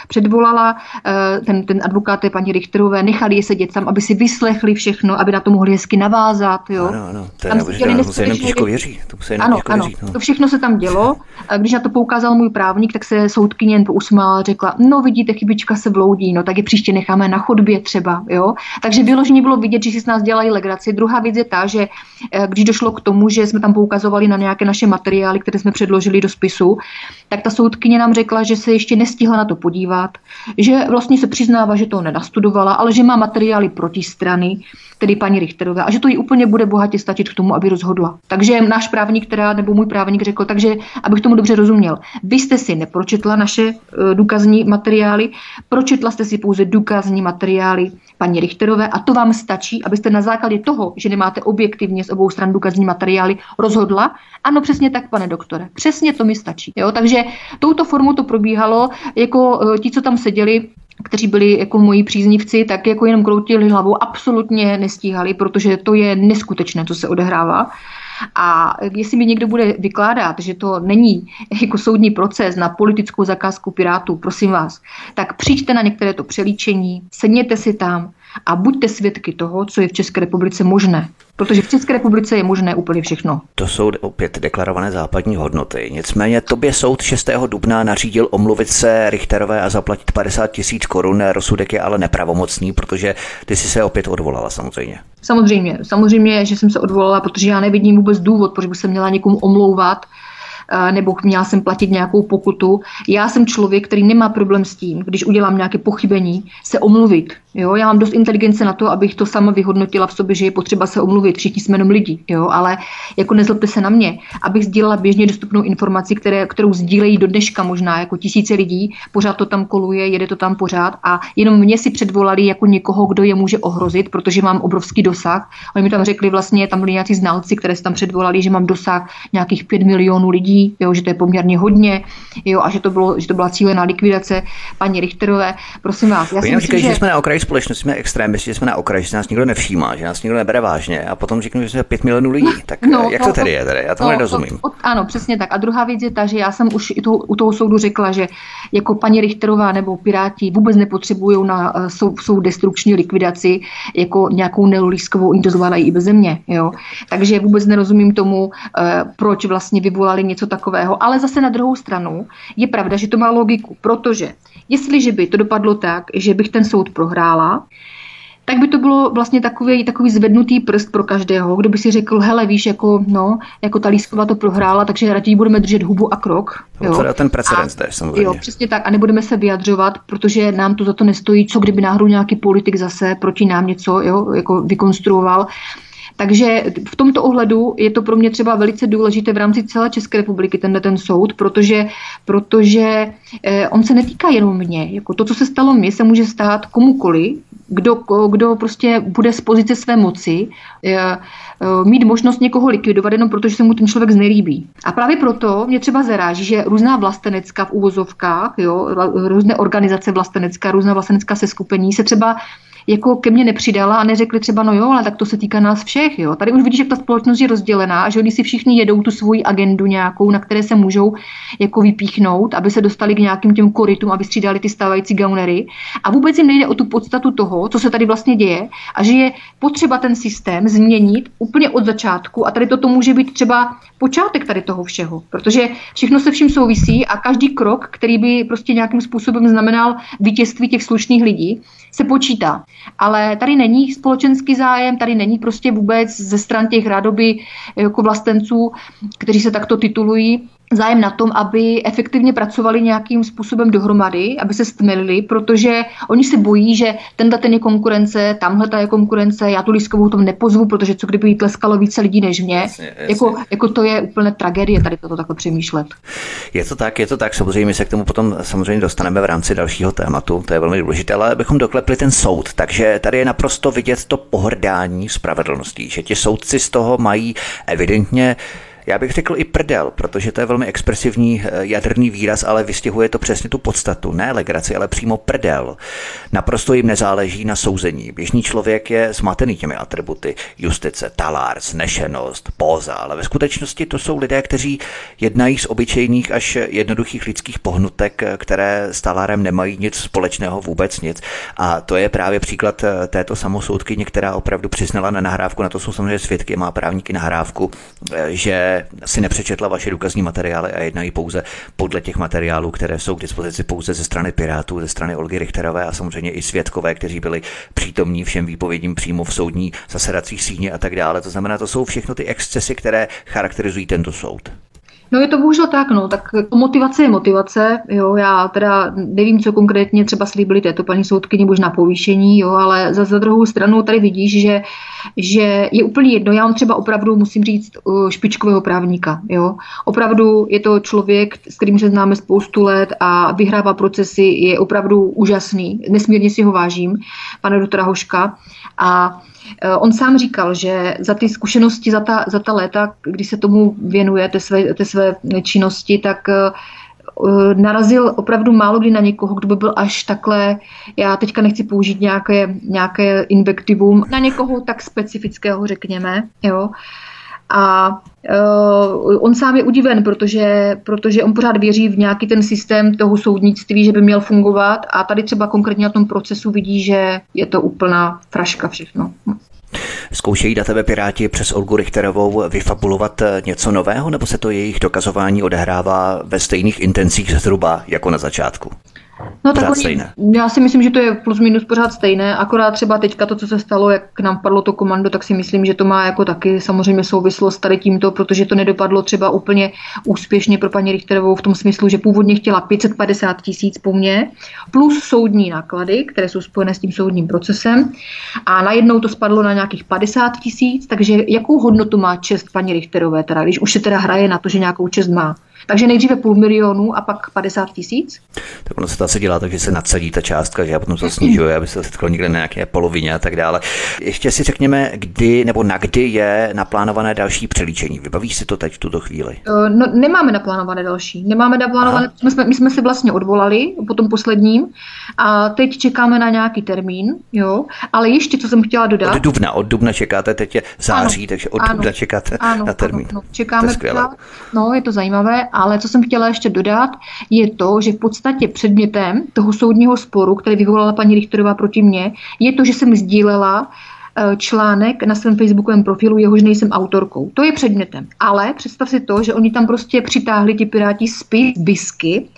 předvolala, uh, ten, ten advokát té paní Richterové, nechali je sedět tam, aby si vyslechli všechno, aby na to mohli hezky navázat. Jo. Ano, ano, to je tam se jenom těžko věří. To se jenom ano, ano, věří, no. to všechno se tam dělo. Když na to poukázal můj právník, tak se soudkyně jen pousmála a řekla, no vidíte, chybička se vloudí no tak je příště necháme na chodbě třeba, jo. Takže vyloženě bylo vidět, že si s nás dělají legraci. Druhá věc je ta, že eh, když došlo k tomu, že jsme tam poukazovali na nějaké naše materiály, které jsme předložili do spisu, tak ta soudkyně nám řekla, že se ještě nestihla na to podívat, že vlastně se přiznává, že to nenastudovala, ale že má materiály proti strany, tedy paní Richterové, a že to jí úplně bude bohatě stačit k tomu, aby rozhodla. Takže náš právník, která, nebo můj právník řekl, takže, abych tomu dobře rozuměl, vy jste si nepročetla naše uh, důkazní materiály, pročetla jste si pouze důkazní materiály paní Richterové a to vám stačí, abyste na základě toho, že nemáte objektivně z obou stran důkazní materiály, rozhodla. Ano, přesně tak, pane doktore, přesně to mi stačí. Jo? Takže touto formou to probíhalo, jako e, ti, co tam seděli, kteří byli jako moji příznivci, tak jako jenom kroutili hlavou, absolutně nestíhali, protože to je neskutečné, co se odehrává. A jestli mi někdo bude vykládat, že to není jako soudní proces na politickou zakázku Pirátů, prosím vás, tak přijďte na některé to přelíčení, sedněte si tam a buďte svědky toho, co je v České republice možné. Protože v České republice je možné úplně všechno. To jsou opět deklarované západní hodnoty. Nicméně tobě soud 6. dubna nařídil omluvit se Richterové a zaplatit 50 tisíc korun. Rozsudek je ale nepravomocný, protože ty si se opět odvolala samozřejmě. Samozřejmě, samozřejmě, že jsem se odvolala, protože já nevidím vůbec důvod, proč by se měla někomu omlouvat nebo měla jsem platit nějakou pokutu. Já jsem člověk, který nemá problém s tím, když udělám nějaké pochybení, se omluvit. Jo? Já mám dost inteligence na to, abych to sama vyhodnotila v sobě, že je potřeba se omluvit. Všichni jsme jenom lidi, jo? ale jako nezlobte se na mě, abych sdílela běžně dostupnou informaci, které, kterou sdílejí do dneška možná jako tisíce lidí, pořád to tam koluje, jede to tam pořád a jenom mě si předvolali jako někoho, kdo je může ohrozit, protože mám obrovský dosah. Oni mi tam řekli vlastně, tam byli nějací znalci, které se tam předvolali, že mám dosah nějakých 5 milionů lidí, lidí, jo, že to je poměrně hodně jo, a že to, bylo, že to byla cílená likvidace paní Richterové. Prosím vás. Já si myslím, říkají, že... že jsme na okraji společnosti, jsme extrémisti, že jsme na okraji, že nás nikdo nevšímá, že nás nikdo nebere vážně a potom řeknu, že jsme 5 milionů lidí. Tak no, jak to no, tedy je? Tedy? Já to no, nerozumím. To, ano, přesně tak. A druhá věc je ta, že já jsem už i to, u toho soudu řekla, že jako paní Richterová nebo Piráti vůbec nepotřebují na uh, sou, sou destrukční likvidaci jako nějakou neolískovou, oni to zvládají i bez země. Jo? Takže vůbec nerozumím tomu, uh, proč vlastně vyvolali něco takového. Ale zase na druhou stranu je pravda, že to má logiku, protože jestliže by to dopadlo tak, že bych ten soud prohrála, tak by to bylo vlastně takový, takový zvednutý prst pro každého, kdo by si řekl, hele, víš, jako, no, jako ta Lísková to prohrála, takže raději budeme držet hubu a krok. Jo. Co ten precedens zde, samozřejmě. Jo, přesně tak. A nebudeme se vyjadřovat, protože nám to za to nestojí, co kdyby náhodou nějaký politik zase proti nám něco jo, jako vykonstruoval. Takže v tomto ohledu je to pro mě třeba velice důležité v rámci celé České republiky, tenhle ten soud, protože, protože eh, on se netýká jenom mě. Jako to, co se stalo mně, se může stát komukoli, kdo, kdo prostě bude z pozice své moci eh, eh, mít možnost někoho likvidovat jenom protože se mu ten člověk znelíbí. A právě proto mě třeba zaráží, že různá vlastenecká v úvozovkách, jo, různé organizace vlastenecká, různá vlastenecká seskupení se třeba jako ke mně nepřidala a neřekli třeba, no jo, ale tak to se týká nás všech. Jo. Tady už vidíš, že ta společnost je rozdělená a že oni si všichni jedou tu svoji agendu nějakou, na které se můžou jako vypíchnout, aby se dostali k nějakým těm korytům, aby střídali ty stávající gaunery. A vůbec jim nejde o tu podstatu toho, co se tady vlastně děje a že je potřeba ten systém změnit úplně od začátku a tady toto může být třeba počátek tady toho všeho, protože všechno se vším souvisí a každý krok, který by prostě nějakým způsobem znamenal vítězství těch slušných lidí, se počítá. Ale tady není společenský zájem, tady není prostě vůbec ze stran těch rádoby jako vlastenců, kteří se takto titulují, zájem na tom, aby efektivně pracovali nějakým způsobem dohromady, aby se stmelili, protože oni se bojí, že tenhle ten je konkurence, tamhle ta je konkurence, já tu Lískovou tom nepozvu, protože co kdyby jí tleskalo více lidí než mě. Jasně, jasně. Jako, jako to je úplně tragédie tady toto takhle přemýšlet. Je to tak, je to tak, samozřejmě se k tomu potom samozřejmě dostaneme v rámci dalšího tématu, to je velmi důležité, ale abychom doklepli ten soud. Takže tady je naprosto vidět to pohrdání spravedlností, že ti soudci z toho mají evidentně já bych řekl i prdel, protože to je velmi expresivní eh, jadrný výraz, ale vystihuje to přesně tu podstatu. Ne legraci, ale přímo prdel. Naprosto jim nezáleží na souzení. Běžný člověk je zmatený těmi atributy. Justice, talár, snešenost, póza, ale ve skutečnosti to jsou lidé, kteří jednají z obyčejných až jednoduchých lidských pohnutek, eh, které s talárem nemají nic společného, vůbec nic. A to je právě příklad eh, této samosoudkyně, která opravdu přiznala na nahrávku, na to jsou samozřejmě svědky, má právníky nahrávku, že si nepřečetla vaše důkazní materiály a jednají pouze podle těch materiálů, které jsou k dispozici pouze ze strany Pirátů, ze strany Olgy Richterové a samozřejmě i svědkové, kteří byli přítomní všem výpovědím přímo v soudní zasedací síně a tak dále. To znamená, to jsou všechno ty excesy, které charakterizují tento soud. No je to bohužel tak, no, tak motivace je motivace, jo, já teda nevím, co konkrétně třeba slíbili této paní soudkyni, možná povýšení, jo, ale za, za druhou stranu tady vidíš, že, že je úplně jedno, já mám třeba opravdu, musím říct, špičkového právníka, jo, opravdu je to člověk, s kterým se známe spoustu let a vyhrává procesy, je opravdu úžasný, nesmírně si ho vážím, pane doktora Hoška. A Eh, on sám říkal, že za ty zkušenosti, za ta, za ta léta, kdy se tomu věnuje, té své, té své činnosti, tak eh, narazil opravdu málo kdy na někoho, kdo by byl až takhle, já teďka nechci použít nějaké, nějaké invektivum, na někoho tak specifického, řekněme, jo. A uh, on sám je udiven, protože, protože on pořád věří v nějaký ten systém toho soudnictví, že by měl fungovat a tady třeba konkrétně na tom procesu vidí, že je to úplná fraška všechno. Zkoušejí na tebe Piráti přes Olgu Richterovou vyfabulovat něco nového, nebo se to jejich dokazování odehrává ve stejných intencích zhruba jako na začátku? No tak oni, stejné. já si myslím, že to je plus minus pořád stejné, akorát třeba teďka to, co se stalo, jak k nám padlo to komando, tak si myslím, že to má jako taky samozřejmě souvislost tady tímto, protože to nedopadlo třeba úplně úspěšně pro paní Richterovou v tom smyslu, že původně chtěla 550 tisíc po mně, plus soudní náklady, které jsou spojené s tím soudním procesem a najednou to spadlo na nějakých 50 tisíc, takže jakou hodnotu má čest paní Richterové, teda, když už se teda hraje na to, že nějakou čest má. Takže nejdříve půl milionu a pak 50 tisíc. Tak ono se to asi dělá tak, že se nadsadí ta částka, že a potom se snižuje, aby se setkalo někde na nějaké polovině a tak dále. Ještě si řekněme, kdy nebo na kdy je naplánované další přelíčení. Vybavíš si to teď v tuto chvíli? Eh, no, nemáme naplánované další. Nemáme naplánované, my jsme, my jsme si vlastně odvolali po tom posledním a teď čekáme na nějaký termín, jo. Ale ještě, co jsem chtěla dodat. Od dubna, od dubna čekáte, teď je září, ano, takže od ano, dubna čekáte ano, na termín. Ano, no, čekáme, to no, je to zajímavé, ale co jsem chtěla ještě dodat, je to, že v podstatě předmětem toho soudního sporu, který vyvolala paní Richterová proti mně, je to, že jsem sdílela eh, článek na svém facebookovém profilu, jehož nejsem autorkou. To je předmětem. Ale představ si to, že oni tam prostě přitáhli ti piráti spis bisky,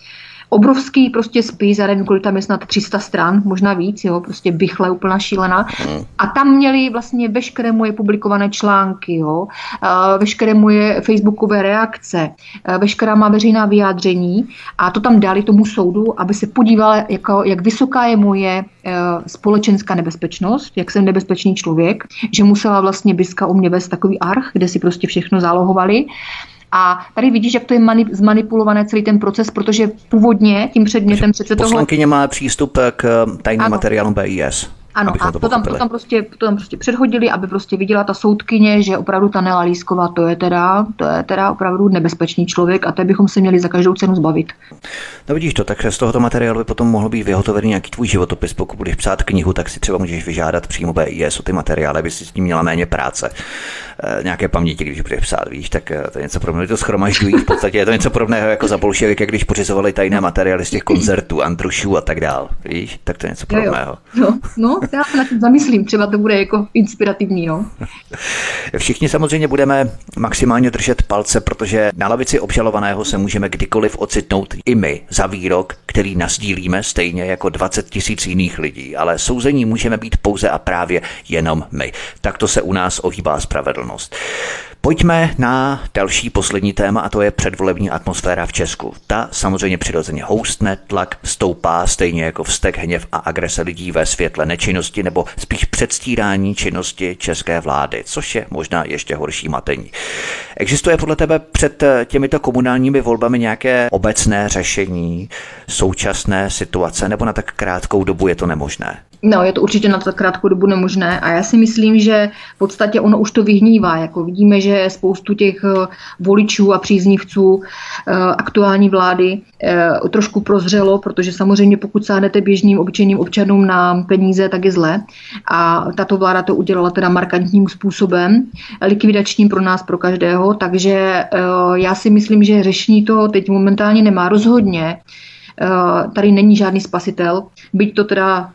obrovský prostě spis, já nevím, kolik tam je snad 300 stran, možná víc, jo, prostě bychle, úplná šílená. Hmm. A tam měli vlastně veškeré moje publikované články, jo, veškeré moje facebookové reakce, veškerá má veřejná vyjádření a to tam dali tomu soudu, aby se podívala, jako, jak vysoká je moje e, společenská nebezpečnost, jak jsem nebezpečný člověk, že musela vlastně Biska u mě vést takový arch, kde si prostě všechno zálohovali. A tady vidíš, jak to je mani- zmanipulované celý ten proces, protože původně tím předmětem přece toho... Poslankyně má přístup k tajným materiálům BIS. Ano, a to, to, tam, to, tam prostě, to tam prostě předhodili, aby prostě viděla ta soudkyně, že opravdu ta Nela Lísková, to je teda, to je teda opravdu nebezpečný člověk a té bychom se měli za každou cenu zbavit. No vidíš to, takže z tohoto materiálu by potom mohl být vyhotovený nějaký tvůj životopis. Pokud budeš psát knihu, tak si třeba můžeš vyžádat přímo BIS o ty materiály, aby si s tím měla méně práce. E, nějaké paměti, když budeš psát, víš, tak eh, to je něco podobného, to schromažďují. V podstatě je to něco podobného jako za bolševiky, když pořizovali tajné materiály z těch koncertů, Andrušů a tak dál. Víš, tak to je něco podobného. Jo, jo. No, no, já se na tím zamyslím, třeba to bude jako inspirativní. No. Všichni samozřejmě budeme maximálně držet palce, protože na lavici obžalovaného se můžeme kdykoliv ocitnout i my za výrok, který nasdílíme stejně jako 20 tisíc jiných lidí, ale souzení můžeme být pouze a právě jenom my. Takto se u nás ohýbá spravedlnost. Pojďme na další poslední téma a to je předvolební atmosféra v Česku. Ta samozřejmě přirozeně houstne, tlak stoupá stejně jako vztek, hněv a agrese lidí ve světle nečinnosti nebo spíš předstírání činnosti české vlády, což je možná ještě horší matení. Existuje podle tebe před těmito komunálními volbami nějaké obecné řešení současné situace nebo na tak krátkou dobu je to nemožné? No, je to určitě na tak krátkou dobu nemožné a já si myslím, že v podstatě ono už to vyhnívá. Jako vidíme, že spoustu těch eh, voličů a příznivců eh, aktuální vlády eh, trošku prozřelo, protože samozřejmě pokud sáhnete běžným obyčejným občanům na peníze, tak je zle. A tato vláda to udělala teda markantním způsobem, likvidačním pro nás, pro každého, takže já si myslím, že řešení to teď momentálně nemá rozhodně tady není žádný spasitel. Byť to teda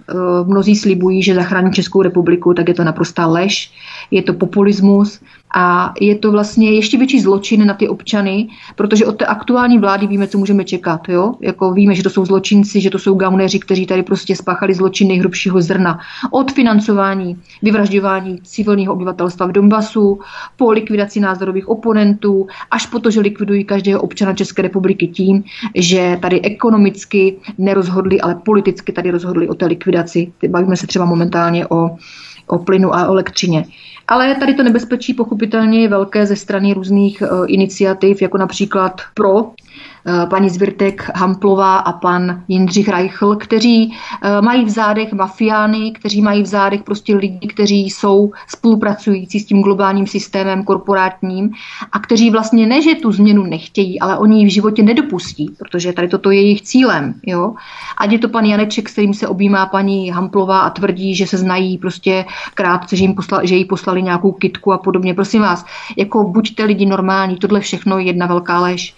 mnozí slibují, že zachrání Českou republiku, tak je to naprostá lež. Je to populismus a je to vlastně ještě větší zločin na ty občany, protože od té aktuální vlády víme, co můžeme čekat. Jo? Jako víme, že to jsou zločinci, že to jsou gauneři, kteří tady prostě spáchali zločiny nejhrubšího zrna. Od financování, vyvražďování civilního obyvatelstva v Donbasu, po likvidaci názorových oponentů, až po to, že likvidují každého občana České republiky tím, že tady ekonomicky nerozhodli, ale politicky tady rozhodli o té likvidaci. Bavíme se třeba momentálně o, o plynu a o elektřině. Ale tady to nebezpečí pochopitelně je velké ze strany různých eh, iniciativ, jako například pro paní Zvirtek Hamplová a pan Jindřich Reichl, kteří eh, mají v zádech mafiány, kteří mají v zádech prostě lidi, kteří jsou spolupracující s tím globálním systémem korporátním a kteří vlastně ne, že tu změnu nechtějí, ale oni ji v životě nedopustí, protože tady toto je jejich cílem. Jo? Ať je to pan Janeček, s kterým se objímá paní Hamplová a tvrdí, že se znají prostě krátce, že, jim poslali, že jí poslali nějakou kitku a podobně. Prosím vás, jako buďte lidi normální, tohle všechno je jedna velká lež.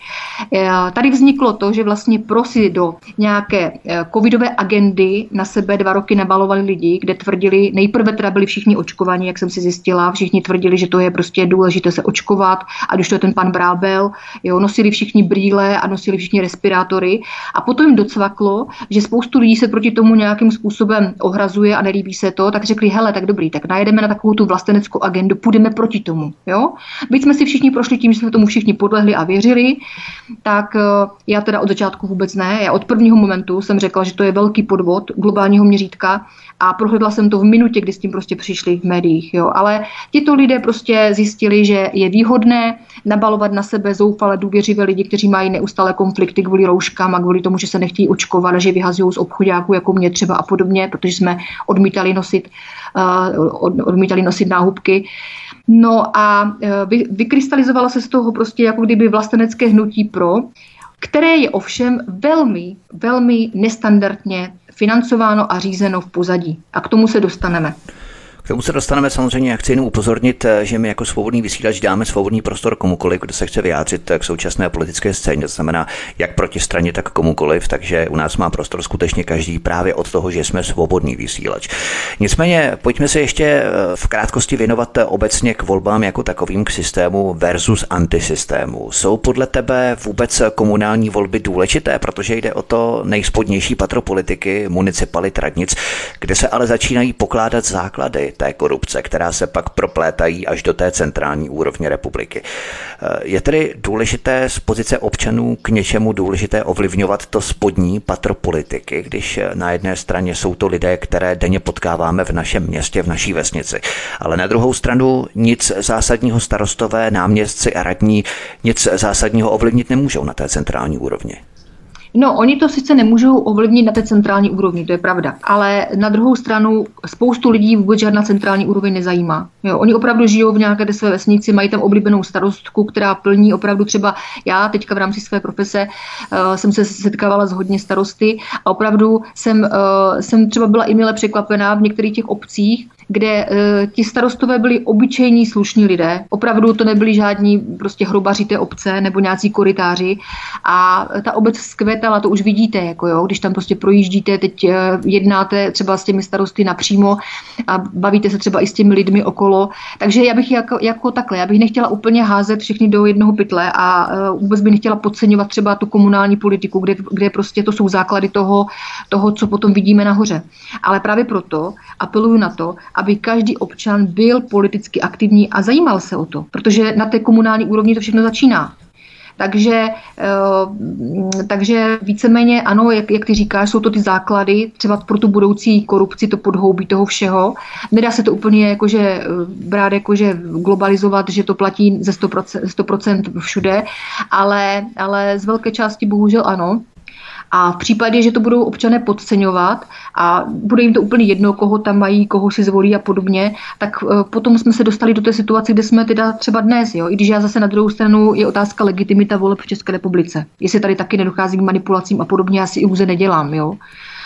Eh, tady vzniklo to, že vlastně prosy do nějaké eh, covidové agendy na sebe dva roky nabalovali lidi, kde tvrdili, nejprve teda byli všichni očkovaní, jak jsem si zjistila, všichni tvrdili, že to je prostě důležité se očkovat, a když to je ten pan Brábel, jo, nosili všichni brýle a nosili všichni respirátory a potom jim docvaklo, že spoustu lidí se proti tomu nějakým způsobem ohrazuje a nelíbí se to, tak řekli, hele, tak dobrý, tak najedeme na takovou tu vlasteneckou agendu, půjdeme proti tomu. Jo? Byť jsme si všichni prošli tím, že jsme tomu všichni podlehli a věřili, tak já teda od začátku vůbec ne. Já od prvního momentu jsem řekla, že to je velký podvod globálního měřítka a prohledla jsem to v minutě, kdy s tím prostě přišli v médiích. Jo. Ale tito lidé prostě zjistili, že je výhodné nabalovat na sebe zoufale důvěřivé lidi, kteří mají neustále konflikty kvůli rouškám a kvůli tomu, že se nechtějí očkovat že vyhazují z obchodáků jako mě třeba a podobně, protože jsme odmítali nosit, uh, odmítali nosit náhubky. No a uh, vy, vykrystalizovalo se z toho prostě jako kdyby vlastenecké hnutí pro, které je ovšem velmi, velmi nestandardně financováno a řízeno v pozadí. A k tomu se dostaneme tomu se dostaneme samozřejmě, já chci jenom upozornit, eh, že my jako svobodný vysílač dáme svobodný prostor komukoliv, kdo se chce vyjádřit k současné politické scéně, to znamená jak proti straně, tak komukoliv, takže u nás má prostor skutečně každý právě od toho, že jsme svobodný vysílač. Nicméně pojďme se ještě eh, v krátkosti věnovat eh, obecně k volbám jako takovým k systému versus antisystému. Jsou podle tebe vůbec komunální volby důležité, protože jde o to nejspodnější patro politiky, municipalit, radnic, kde se ale začínají pokládat základy té korupce, která se pak proplétají až do té centrální úrovně republiky. Eh, je tedy důležité z pozice občanů k něčemu důležité ovlivňovat to spodní patro politiky, když na jedné straně jsou to lidé, které denně potkáváme v našem městě, v naší vesnici, ale na druhou stranu nic zásadního starostové, náměstci a radní nic zásadního ovlivnit nemůžou na té centrální úrovni. No, oni to sice nemůžou ovlivnit na té centrální úrovni, to je pravda, ale na druhou stranu spoustu lidí vůbec žádná centrální úroveň nezajímá. Jo, oni opravdu žijou v nějaké své vesnici, mají tam oblíbenou starostku, která plní opravdu třeba já teďka v rámci své profese uh, jsem se setkávala s hodně starosty a opravdu jsem, uh, jsem třeba byla i milé překvapená v některých těch obcích, kde uh, ti starostové byli obyčejní slušní lidé. Opravdu to nebyli žádní prostě hrobaři té obce nebo nějací koritáři a ta obec skvětala, to už vidíte, jako jo, když tam prostě projíždíte, teď uh, jednáte třeba s těmi starosty napřímo a bavíte se třeba i s těmi lidmi okolo. Takže já bych jako, jako takhle, já bych nechtěla úplně házet všechny do jednoho pytle a uh, vůbec bych nechtěla podceňovat třeba tu komunální politiku, kde, kde prostě to jsou základy toho, toho, co potom vidíme nahoře. Ale právě proto apeluju na to, aby každý občan byl politicky aktivní a zajímal se o to, protože na té komunální úrovni to všechno začíná. Takže, eh, takže víceméně ano, jak, jak ty říkáš, jsou to ty základy třeba pro tu budoucí korupci, to podhoubí toho všeho. Nedá se to úplně jakože eh, brát jakože globalizovat, že to platí ze 100%, 100% všude, ale, ale z velké části bohužel ano. A v případě, že to budou občané podceňovat a bude jim to úplně jedno, koho tam mají, koho si zvolí a podobně, tak eh, potom jsme se dostali do té situace, kde jsme teda třeba dnes. Jo? I když já zase na druhou stranu je otázka legitimita voleb v České republice. Jestli tady taky nedochází k manipulacím a podobně, já si iluze nedělám. Jo?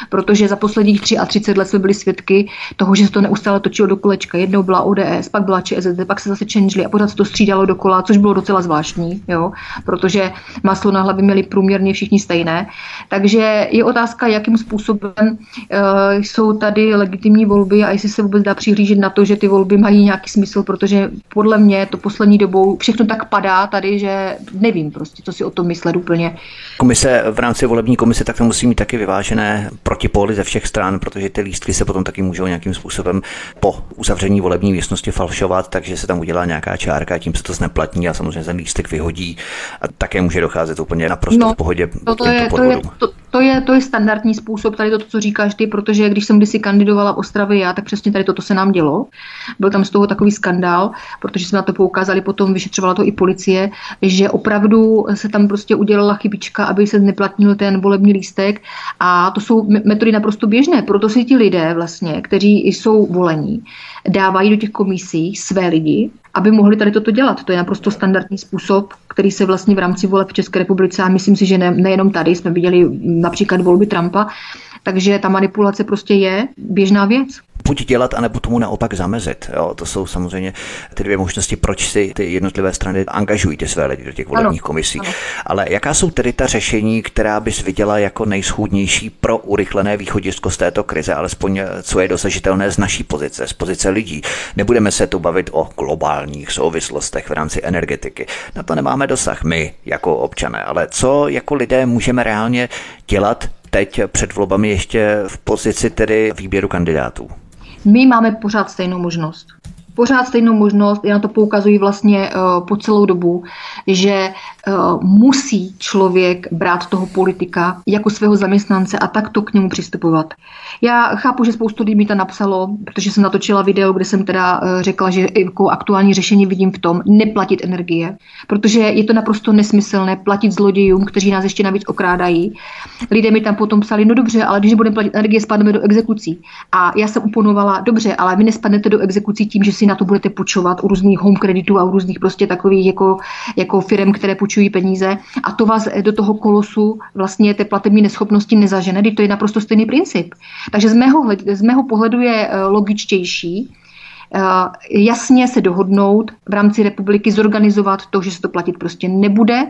Protože za posledních 33 let jsme byli svědky toho, že se to neustále točilo do kolečka. Jednou byla ODS, pak byla ČSSD, pak se zase čenžili a pořád se to střídalo dokola, což bylo docela zvláštní, jo? protože maslo na hlavě měli průměrně všichni stejné. Takže je otázka, jakým způsobem uh, jsou tady legitimní volby a jestli se vůbec dá přihlížet na to, že ty volby mají nějaký smysl, protože podle mě to poslední dobou všechno tak padá tady, že nevím prostě, co si o tom myslet úplně. Komise v rámci volební komise tak to musí mít taky vyvážené protipóly ze všech stran, protože ty lístky se potom taky můžou nějakým způsobem po uzavření volební místnosti falšovat, takže se tam udělá nějaká čárka, tím se to zneplatní a samozřejmě ten lístek vyhodí a také může docházet úplně naprosto no, v pohodě to, to, je, to, je, to, to, je, to je standardní způsob, tady to, co říkáš ty, protože když jsem kdysi kandidovala v Ostravě já, tak přesně tady toto se nám dělo. Byl tam z toho takový skandál, protože jsme na to poukázali, potom vyšetřovala to i policie, že opravdu se tam prostě udělala chybička, aby se neplatnil ten volební lístek a to jsou metody naprosto běžné. Proto si ti lidé vlastně, kteří jsou volení, dávají do těch komisí své lidi, aby mohli tady toto dělat. To je naprosto standardní způsob, který se vlastně v rámci voleb v České republice, a myslím si, že ne, nejenom tady, jsme viděli například volby Trumpa, takže ta manipulace prostě je běžná věc buď dělat, anebo tomu naopak zamezit. Jo, to jsou samozřejmě ty dvě možnosti, proč si ty jednotlivé strany angažují ty své lidi do těch volebních ano, komisí. Ano. Ale jaká jsou tedy ta řešení, která bys viděla jako nejschůdnější pro urychlené východisko z této krize, alespoň co je dosažitelné z naší pozice, z pozice lidí. Nebudeme se tu bavit o globálních souvislostech v rámci energetiky. Na to nemáme dosah my jako občané, ale co jako lidé můžeme reálně dělat teď před volbami ještě v pozici tedy výběru kandidátů? My máme pořád stejnou možnost. pořád stejnou možnost, já na to poukazuji vlastně uh, po celou dobu, že musí člověk brát toho politika jako svého zaměstnance a takto k němu přistupovat. Já chápu, že spoustu lidí mi to napsalo, protože jsem natočila video, kde jsem teda uh, řekla, že jako aktuální řešení vidím v tom neplatit energie, protože je to naprosto nesmyslné platit zlodějům, kteří nás ještě navíc okrádají. Lidé mi tam potom psali, no dobře, ale když budeme platit energie, spadneme do exekucí. A já jsem uponovala, dobře, ale vy nespadnete do exekucí tím, že si na to budete půjčovat u různých home kreditů a u různých prostě takových jako, jako firm, které půjčují peníze a to vás do toho kolosu vlastně té platební neschopnosti nezažene, to je naprosto stejný princip. Takže z mého, z mého pohledu je eh, logičtější, eh, jasně se dohodnout v rámci republiky, zorganizovat to, že se to platit prostě nebude.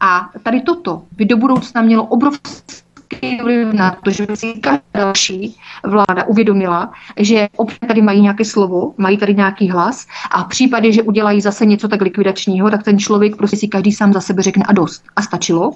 A tady toto by do budoucna mělo obrovské vliv na to, že by si každá další vláda uvědomila, že občané tady mají nějaké slovo, mají tady nějaký hlas a v případě, že udělají zase něco tak likvidačního, tak ten člověk prostě si každý sám za sebe řekne a dost. A stačilo.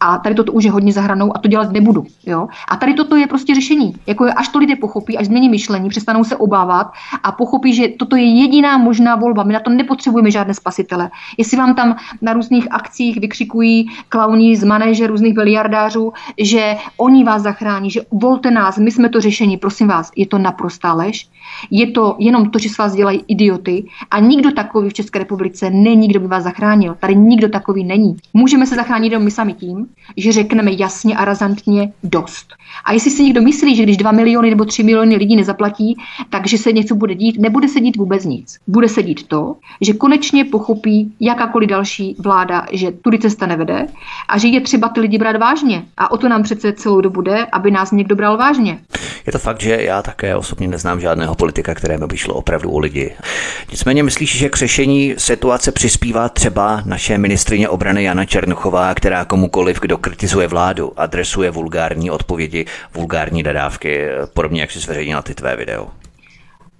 A tady toto už je hodně zahranou a to dělat nebudu. Jo? A tady toto je prostě řešení. Jako až to lidé pochopí, až změní myšlení, přestanou se obávat a pochopí, že toto je jediná možná volba. My na to nepotřebujeme žádné spasitele. Jestli vám tam na různých akcích vykřikují klauní z manéže různých miliardářů, že oni vás zachrání, že volte nás, my jsme to řešení, prosím vás, je to naprostá lež. Je to jenom to, že s vás dělají idioty a nikdo takový v České republice není, kdo by vás zachránil. Tady nikdo takový není. Můžeme se zachránit jenom my sami tím, že řekneme jasně a razantně dost. A jestli si někdo myslí, že když 2 miliony nebo 3 miliony lidí nezaplatí, takže se něco bude dít, nebude se dít vůbec nic. Bude se dít to, že konečně pochopí jakákoliv další vláda, že tudy cesta nevede a že je třeba ty lidi brát vážně. A o to nám přece celou dobu jde, aby nás někdo bral vážně. Je to fakt, že já také osobně neznám žádného politika, kterému by šlo opravdu o lidi. Nicméně myslíš, že k řešení situace přispívá třeba naše ministrině obrany Jana Černochová, která komukoliv, kdo kritizuje vládu, adresuje vulgární odpovědi, vulgární dodávky, podobně jak si zveřejnila ty tvé video?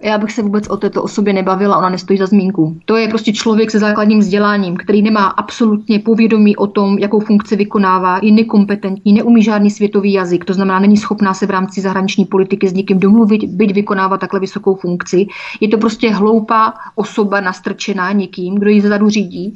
Já bych se vůbec o této osobě nebavila, ona nestojí za zmínku. To je prostě člověk se základním vzděláním, který nemá absolutně povědomí o tom, jakou funkci vykonává, je nekompetentní, neumí žádný světový jazyk, to znamená, není schopná se v rámci zahraniční politiky s někým domluvit, byť vykonávat takhle vysokou funkci. Je to prostě hloupá osoba nastrčená někým, kdo ji zadu řídí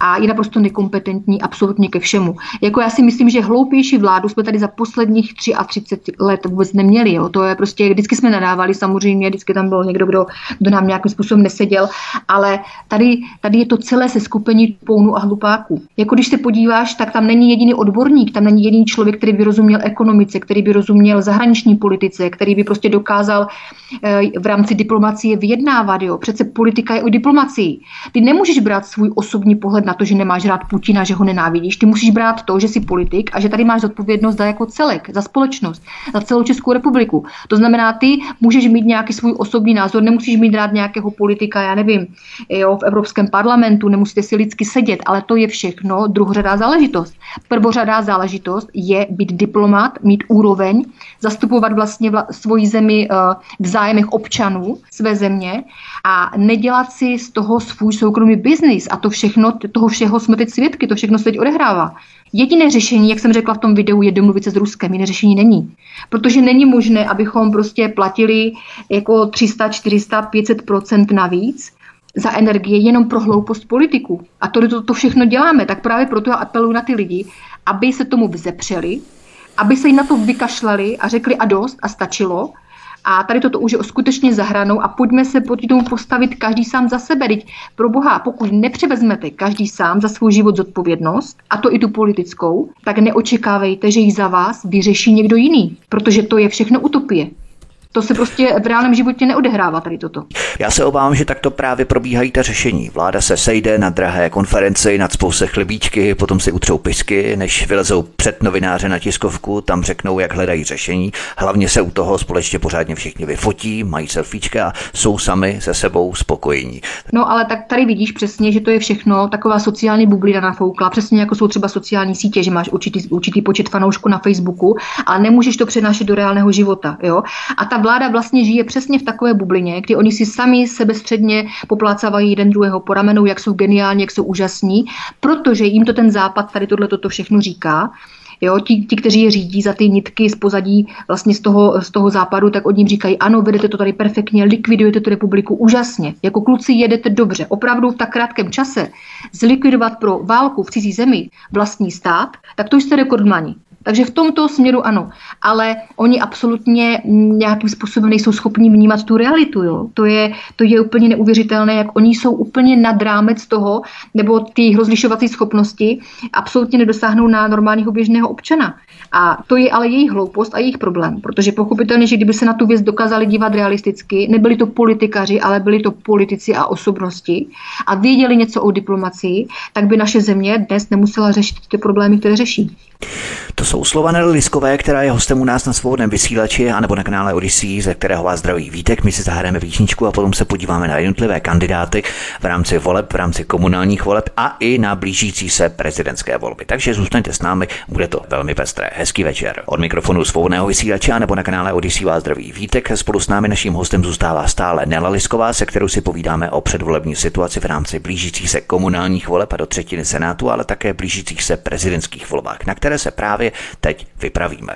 a je naprosto nekompetentní absolutně ke všemu. Jako já si myslím, že hloupější vládu jsme tady za posledních 33 let vůbec neměli. Jo. To je prostě, vždycky jsme nadávali samozřejmě, vždycky tam bylo někdo, kdo, kdo nám nějakým způsobem neseděl, ale tady, tady je to celé se skupení pounu a hlupáků. Jako když se podíváš, tak tam není jediný odborník, tam není jediný člověk, který by rozuměl ekonomice, který by rozuměl zahraniční politice, který by prostě dokázal eh, v rámci diplomacie vyjednávat. Jo. Přece politika je o diplomacii. Ty nemůžeš brát svůj osobní pohled na to, že nemáš rád Putina, že ho nenávidíš. Ty musíš brát to, že jsi politik a že tady máš zodpovědnost za jako celek, za společnost, za celou Českou republiku. To znamená, ty můžeš mít nějaký svůj osobní názor, nemusíš mít rád nějakého politika, já nevím, jo, v Evropském parlamentu, nemusíte si lidsky sedět, ale to je všechno druhořadá záležitost. Prvořadá záležitost je být diplomat, mít úroveň, zastupovat vlastně vla, svoji zemi uh, v zájmech občanů své země a nedělat si z toho svůj soukromý biznis. A to všechno, toho všeho jsme teď svědky, to všechno se teď odehrává. Jediné řešení, jak jsem řekla v tom videu, je domluvit se s Ruskem. Jiné řešení není. Protože není možné, abychom prostě platili jako 300, 400, 500% navíc za energie jenom pro hloupost politiků. A to, to, to všechno děláme. Tak právě proto já apeluji na ty lidi, aby se tomu vzepřeli, aby se jim na to vykašlali a řekli a dost a stačilo a tady toto už je skutečně zahranou a pojďme se proti tomu postavit každý sám za sebe. Teď pro boha, pokud nepřevezmete každý sám za svůj život zodpovědnost, a to i tu politickou, tak neočekávejte, že ji za vás vyřeší někdo jiný, protože to je všechno utopie. To se prostě v reálném životě neodehrává tady toto. Já se obávám, že takto právě probíhají ta řešení. Vláda se sejde na drahé konferenci, nad spouse chlebíčky, potom si utřou pisky, než vylezou před novináře na tiskovku, tam řeknou, jak hledají řešení. Hlavně se u toho společně pořádně všichni vyfotí, mají selfiečka a jsou sami se sebou spokojení. No ale tak tady vidíš přesně, že to je všechno taková sociální bublina nafoukla, přesně jako jsou třeba sociální sítě, že máš určitý, určitý počet fanoušků na Facebooku, ale nemůžeš to přenášet do reálného života. Jo? A ta vláda vlastně žije přesně v takové bublině, kdy oni si sami sebestředně poplácávají jeden druhého po ramenu, jak jsou geniální, jak jsou úžasní, protože jim to ten západ tady tohle toto všechno říká Jo, ti, ti, kteří je řídí za ty nitky z pozadí vlastně z toho, z toho západu, tak od ním říkají, ano, vedete to tady perfektně, likvidujete tu republiku úžasně. Jako kluci jedete dobře. Opravdu v tak krátkém čase zlikvidovat pro válku v cizí zemi vlastní stát, tak to jste rekordmani. Takže v tomto směru ano, ale oni absolutně nějakým způsobem nejsou schopni vnímat tu realitu. Jo. To, je, to je úplně neuvěřitelné, jak oni jsou úplně nad rámec toho, nebo ty rozlišovací schopnosti absolutně nedosáhnou na normálního běžného občana. A to je ale jejich hloupost a jejich problém, protože pochopitelně, že kdyby se na tu věc dokázali dívat realisticky, nebyli to politikaři, ale byli to politici a osobnosti a věděli něco o diplomacii, tak by naše země dnes nemusela řešit ty problémy, které řeší. To jsou slova Nely Liskové, která je hostem u nás na svobodném vysílači a nebo na kanále Odyssey, ze kterého vás zdraví Vítek. My si zahrajeme písničku a potom se podíváme na jednotlivé kandidáty v rámci voleb, v rámci komunálních voleb a i na blížící se prezidentské volby. Takže zůstaňte s námi, bude to velmi pestré. Hezký večer. Od mikrofonu svobodného vysílače a nebo na kanále Odyssey vás zdraví Vítek. Spolu s námi naším hostem zůstává stále Nela Lisková, se kterou si povídáme o předvolební situaci v rámci blížících se komunálních voleb a do třetiny Senátu, ale také blížících se prezidentských volbách, na které se právě teď vypravíme.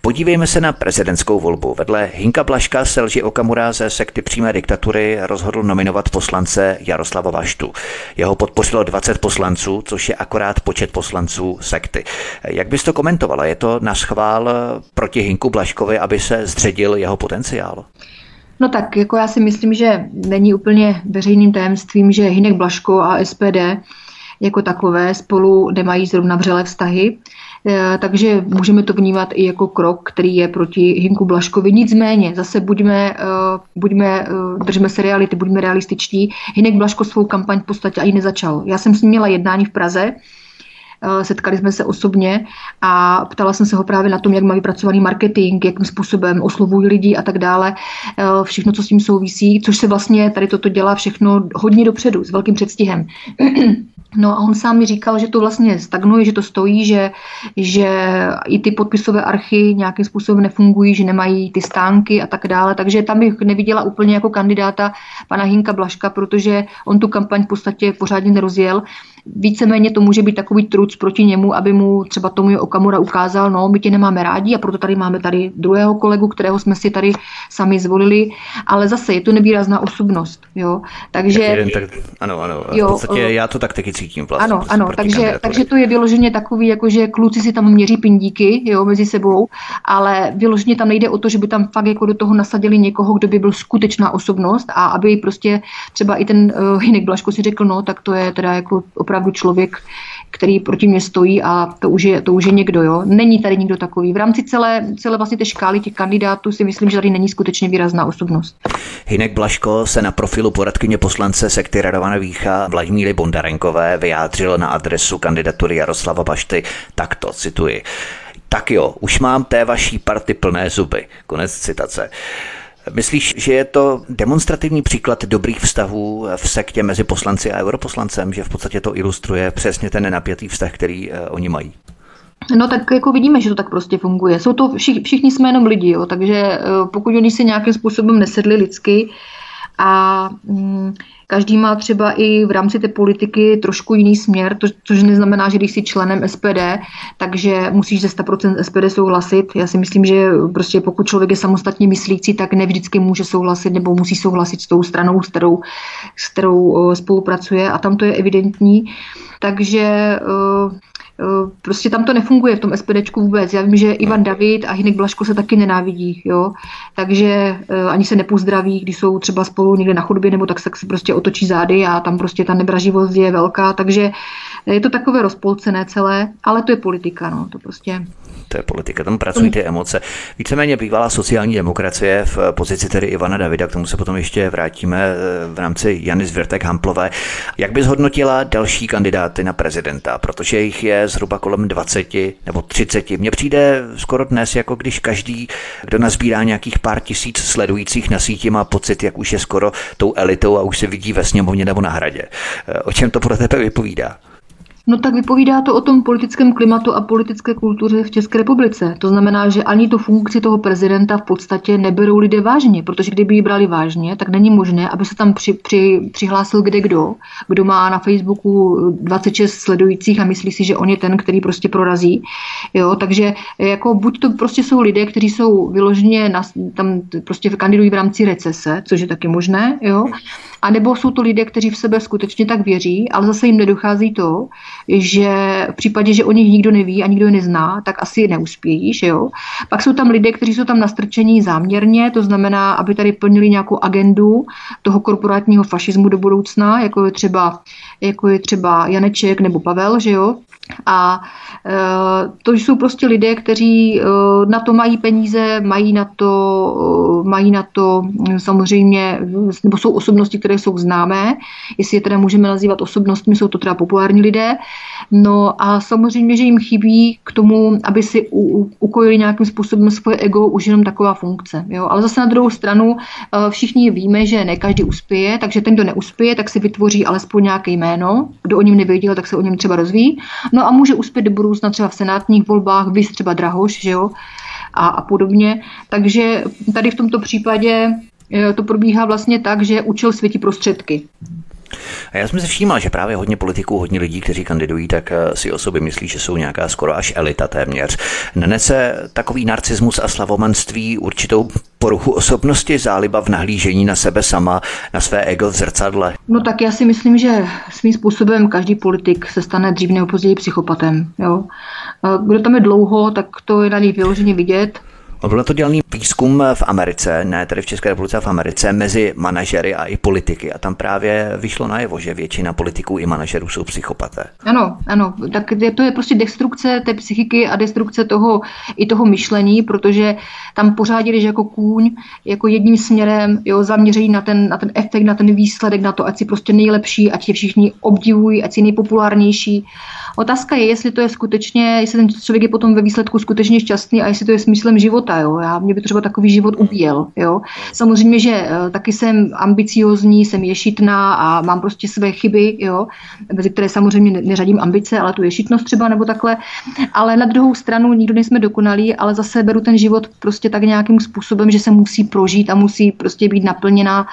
Podívejme se na prezidentskou volbu. Vedle Hinka Blaška se lži Okamura ze sekty přímé diktatury rozhodl nominovat poslance Jaroslava Vaštu. Jeho podpořilo 20 poslanců, což je akorát počet poslanců sekty. Jak bys to komentovala? Je to na schvál proti Hinku Blaškovi, aby se zředil jeho potenciál? No tak, jako já si myslím, že není úplně veřejným tajemstvím, že Hinek Blaško a SPD jako takové spolu nemají zrovna vřelé vztahy. Eh, takže můžeme to vnímat i jako krok, který je proti Hinku Blaškovi. Nicméně, zase buďme, eh, buďme eh, držme se reality, buďme realističtí. Hinek Blaško svou kampaň v podstatě ani nezačal. Já jsem s ním měla jednání v Praze, Setkali jsme se osobně a ptala jsem se ho právě na tom, jak má vypracovaný marketing, jakým způsobem oslovují lidi a tak dále. Všechno, co s tím souvisí, což se vlastně tady toto dělá všechno hodně dopředu, s velkým předstihem. *clears throat* No a on sám mi říkal, že to vlastně stagnuje, že to stojí, že, že i ty podpisové archy nějakým způsobem nefungují, že nemají ty stánky a tak dále. Takže tam bych neviděla úplně jako kandidáta pana Hinka Blaška, protože on tu kampaň v podstatě pořádně nerozjel víceméně to může být takový truc proti němu, aby mu třeba tomu Okamura ukázal, no, my tě nemáme rádi a proto tady máme tady druhého kolegu, kterého jsme si tady sami zvolili, ale zase je to nevýrazná osobnost, jo. Takže... Tak jeden, tak, ano, ano, jo, v podstatě uh, já to tak taky cítím vlastně. Ano, ano, takže, takže to je vyloženě takový, jako že kluci si tam měří pindíky, jo, mezi sebou, ale vyloženě tam nejde o to, že by tam fakt jako do toho nasadili někoho, kdo by byl skutečná osobnost a aby prostě třeba i ten uh, Hinek Blaško si řekl, no, tak to je teda jako opravdu opravdu člověk, který proti mě stojí a to už je, to už je někdo. Jo? Není tady nikdo takový. V rámci celé, celé vlastně té škály těch kandidátů si myslím, že tady není skutečně výrazná osobnost. Hinek Blaško se na profilu poradkyně poslance sekty Radovana Vícha Vladimíry Bondarenkové vyjádřil na adresu kandidatury Jaroslava Bašty takto, cituji. Tak jo, už mám té vaší party plné zuby. Konec citace. Myslíš, že je to demonstrativní příklad dobrých vztahů v sektě mezi poslanci a europoslancem, že v podstatě to ilustruje přesně ten nenapětý vztah, který uh, oni mají? No tak jako vidíme, že to tak prostě funguje. Jsou to všichni, všichni jsme jenom lidi, jo, takže uh, pokud oni si nějakým způsobem nesedli lidsky a um, Každý má třeba i v rámci té politiky trošku jiný směr, to, což neznamená, že když jsi členem SPD, takže musíš ze 100% SPD souhlasit. Já si myslím, že prostě pokud člověk je samostatně myslící, tak ne vždycky může souhlasit nebo musí souhlasit s tou stranou, s kterou, s kterou spolupracuje a tam to je evidentní. Takže Eh, prostě tam to nefunguje v tom SPDčku vůbec. Já vím, že Ivan David a Hinek Blaško se taky nenávidí, jo. Takže eh, ani se nepozdraví, když jsou třeba spolu někde na chodbě, nebo tak, tak se prostě otočí zády a tam prostě ta nebraživost je velká. Takže je to takové rozpolcené celé, ale to je politika, no. To prostě to je politika, tam pracují ty emoce. Víceméně bývalá sociální demokracie v pozici tedy Ivana Davida, k tomu se potom ještě vrátíme eh, v rámci Jany Zvěrtek Hamplové. Jak by zhodnotila další kandidáty na prezidenta, protože jich je zhruba kolem 20 nebo 30. Mně přijde skoro dnes, jako když každý, kdo nazbírá nějakých pár tisíc sledujících na síti, má pocit, jak už je skoro tou elitou a už se vidí ve sněmovně nebo na hradě. Eh, o čem to pro tebe vypovídá? No tak vypovídá to o tom politickém klimatu a politické kultuře v České republice. To znamená, že ani tu funkci toho prezidenta v podstatě neberou lidé vážně, protože kdyby ji brali vážně, tak není možné, aby se tam při, při, přihlásil kde kdo, kdo má na Facebooku 26 sledujících a myslí si, že on je ten, který prostě prorazí. Jo, takže jako buď to prostě jsou lidé, kteří jsou vyloženě na, tam prostě kandidují v rámci recese, což je taky možné, jo, a nebo jsou to lidé, kteří v sebe skutečně tak věří, ale zase jim nedochází to, že v případě, že o nich nikdo neví a nikdo je nezná, tak asi neuspějí. Že jo? Pak jsou tam lidé, kteří jsou tam nastrčení záměrně, to znamená, aby tady plnili nějakou agendu toho korporátního fašismu do budoucna, jako je třeba, jako je třeba Janeček nebo Pavel, že jo? A e, to jsou prostě lidé, kteří e, na to mají peníze, mají na to, e, mají na to samozřejmě, nebo jsou osobnosti, které jsou známé, jestli je teda můžeme nazývat osobnostmi, jsou to teda populární lidé. No a samozřejmě, že jim chybí k tomu, aby si ukojili nějakým způsobem svoje ego už jenom taková funkce. Jo? Ale zase na druhou stranu všichni víme, že ne každý uspěje, takže ten, kdo neuspěje, tak si vytvoří alespoň nějaké jméno. Kdo o něm nevěděl, tak se o něm třeba rozvíjí. No a může uspět do budoucna třeba v senátních volbách, vys třeba Drahoš, že jo, a, a podobně. Takže tady v tomto případě e, to probíhá vlastně tak, že účel světí prostředky. A já jsem si všímal, že právě hodně politiků, hodně lidí, kteří kandidují, tak eh, si o sobě myslí, že jsou nějaká skoro až elita téměř. Nenese takový narcismus a slavomanství určitou poruchu osobnosti, záliba v nahlížení na sebe sama, na své ego v zrcadle? No tak já si myslím, že svým způsobem každý politik se stane dřív nebo později psychopatem. Jo? Kdo tam je dlouho, tak to je na něj vyloženě vidět. Byl to dělaný výzkum v Americe, ne tedy v České republice, v Americe, mezi manažery a i politiky. A tam právě vyšlo najevo, že většina politiků i manažerů jsou psychopaté. Ano, ano. Tak to je prostě destrukce té psychiky a destrukce toho i toho myšlení, protože tam pořád jdeš jako kůň, jako jedním směrem, jo, zaměření na ten, na ten efekt, na ten výsledek, na to, ať si prostě nejlepší, ať je všichni obdivují, ať si nejpopulárnější. Otázka je, jestli to je skutečně, jestli ten člověk je potom ve výsledku skutečně šťastný a jestli to je smyslem života. Jo. Já, mě by třeba takový život ubíjel. Jo. Samozřejmě, že uh, taky jsem ambiciozní, jsem ješitná a mám prostě své chyby, jo, mezi které samozřejmě neřadím ambice, ale tu ješitnost třeba nebo takhle. Ale na druhou stranu nikdo nejsme dokonalí, ale zase beru ten život prostě tak nějakým způsobem, že se musí prožít a musí prostě být naplněná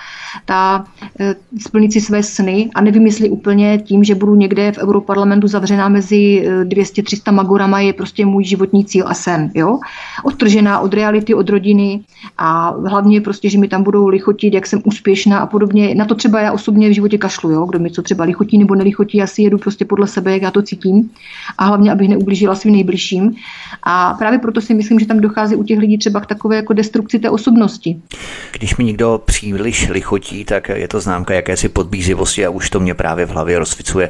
ta uh, splnit si své sny a nevím, jestli úplně tím, že budu někde v Europarlamentu zavřená mezi 200-300 eh, magorama je prostě můj životní cíl a sen. Jo? Odtržená od reality, od rodiny a hlavně prostě, že mi tam budou lichotit, jak jsem úspěšná a podobně. Na to třeba já osobně v životě kašlu, jo? kdo mi co třeba lichotí nebo nelichotí, já si jedu prostě podle sebe, jak já to cítím a hlavně, abych neublížila svým nejbližším. A právě proto si myslím, že tam dochází u těch lidí třeba k takové jako destrukci té osobnosti. Když mi někdo příliš lichotí, tak je to známka jakési podbízivosti a už to mě právě v hlavě rozsvicuje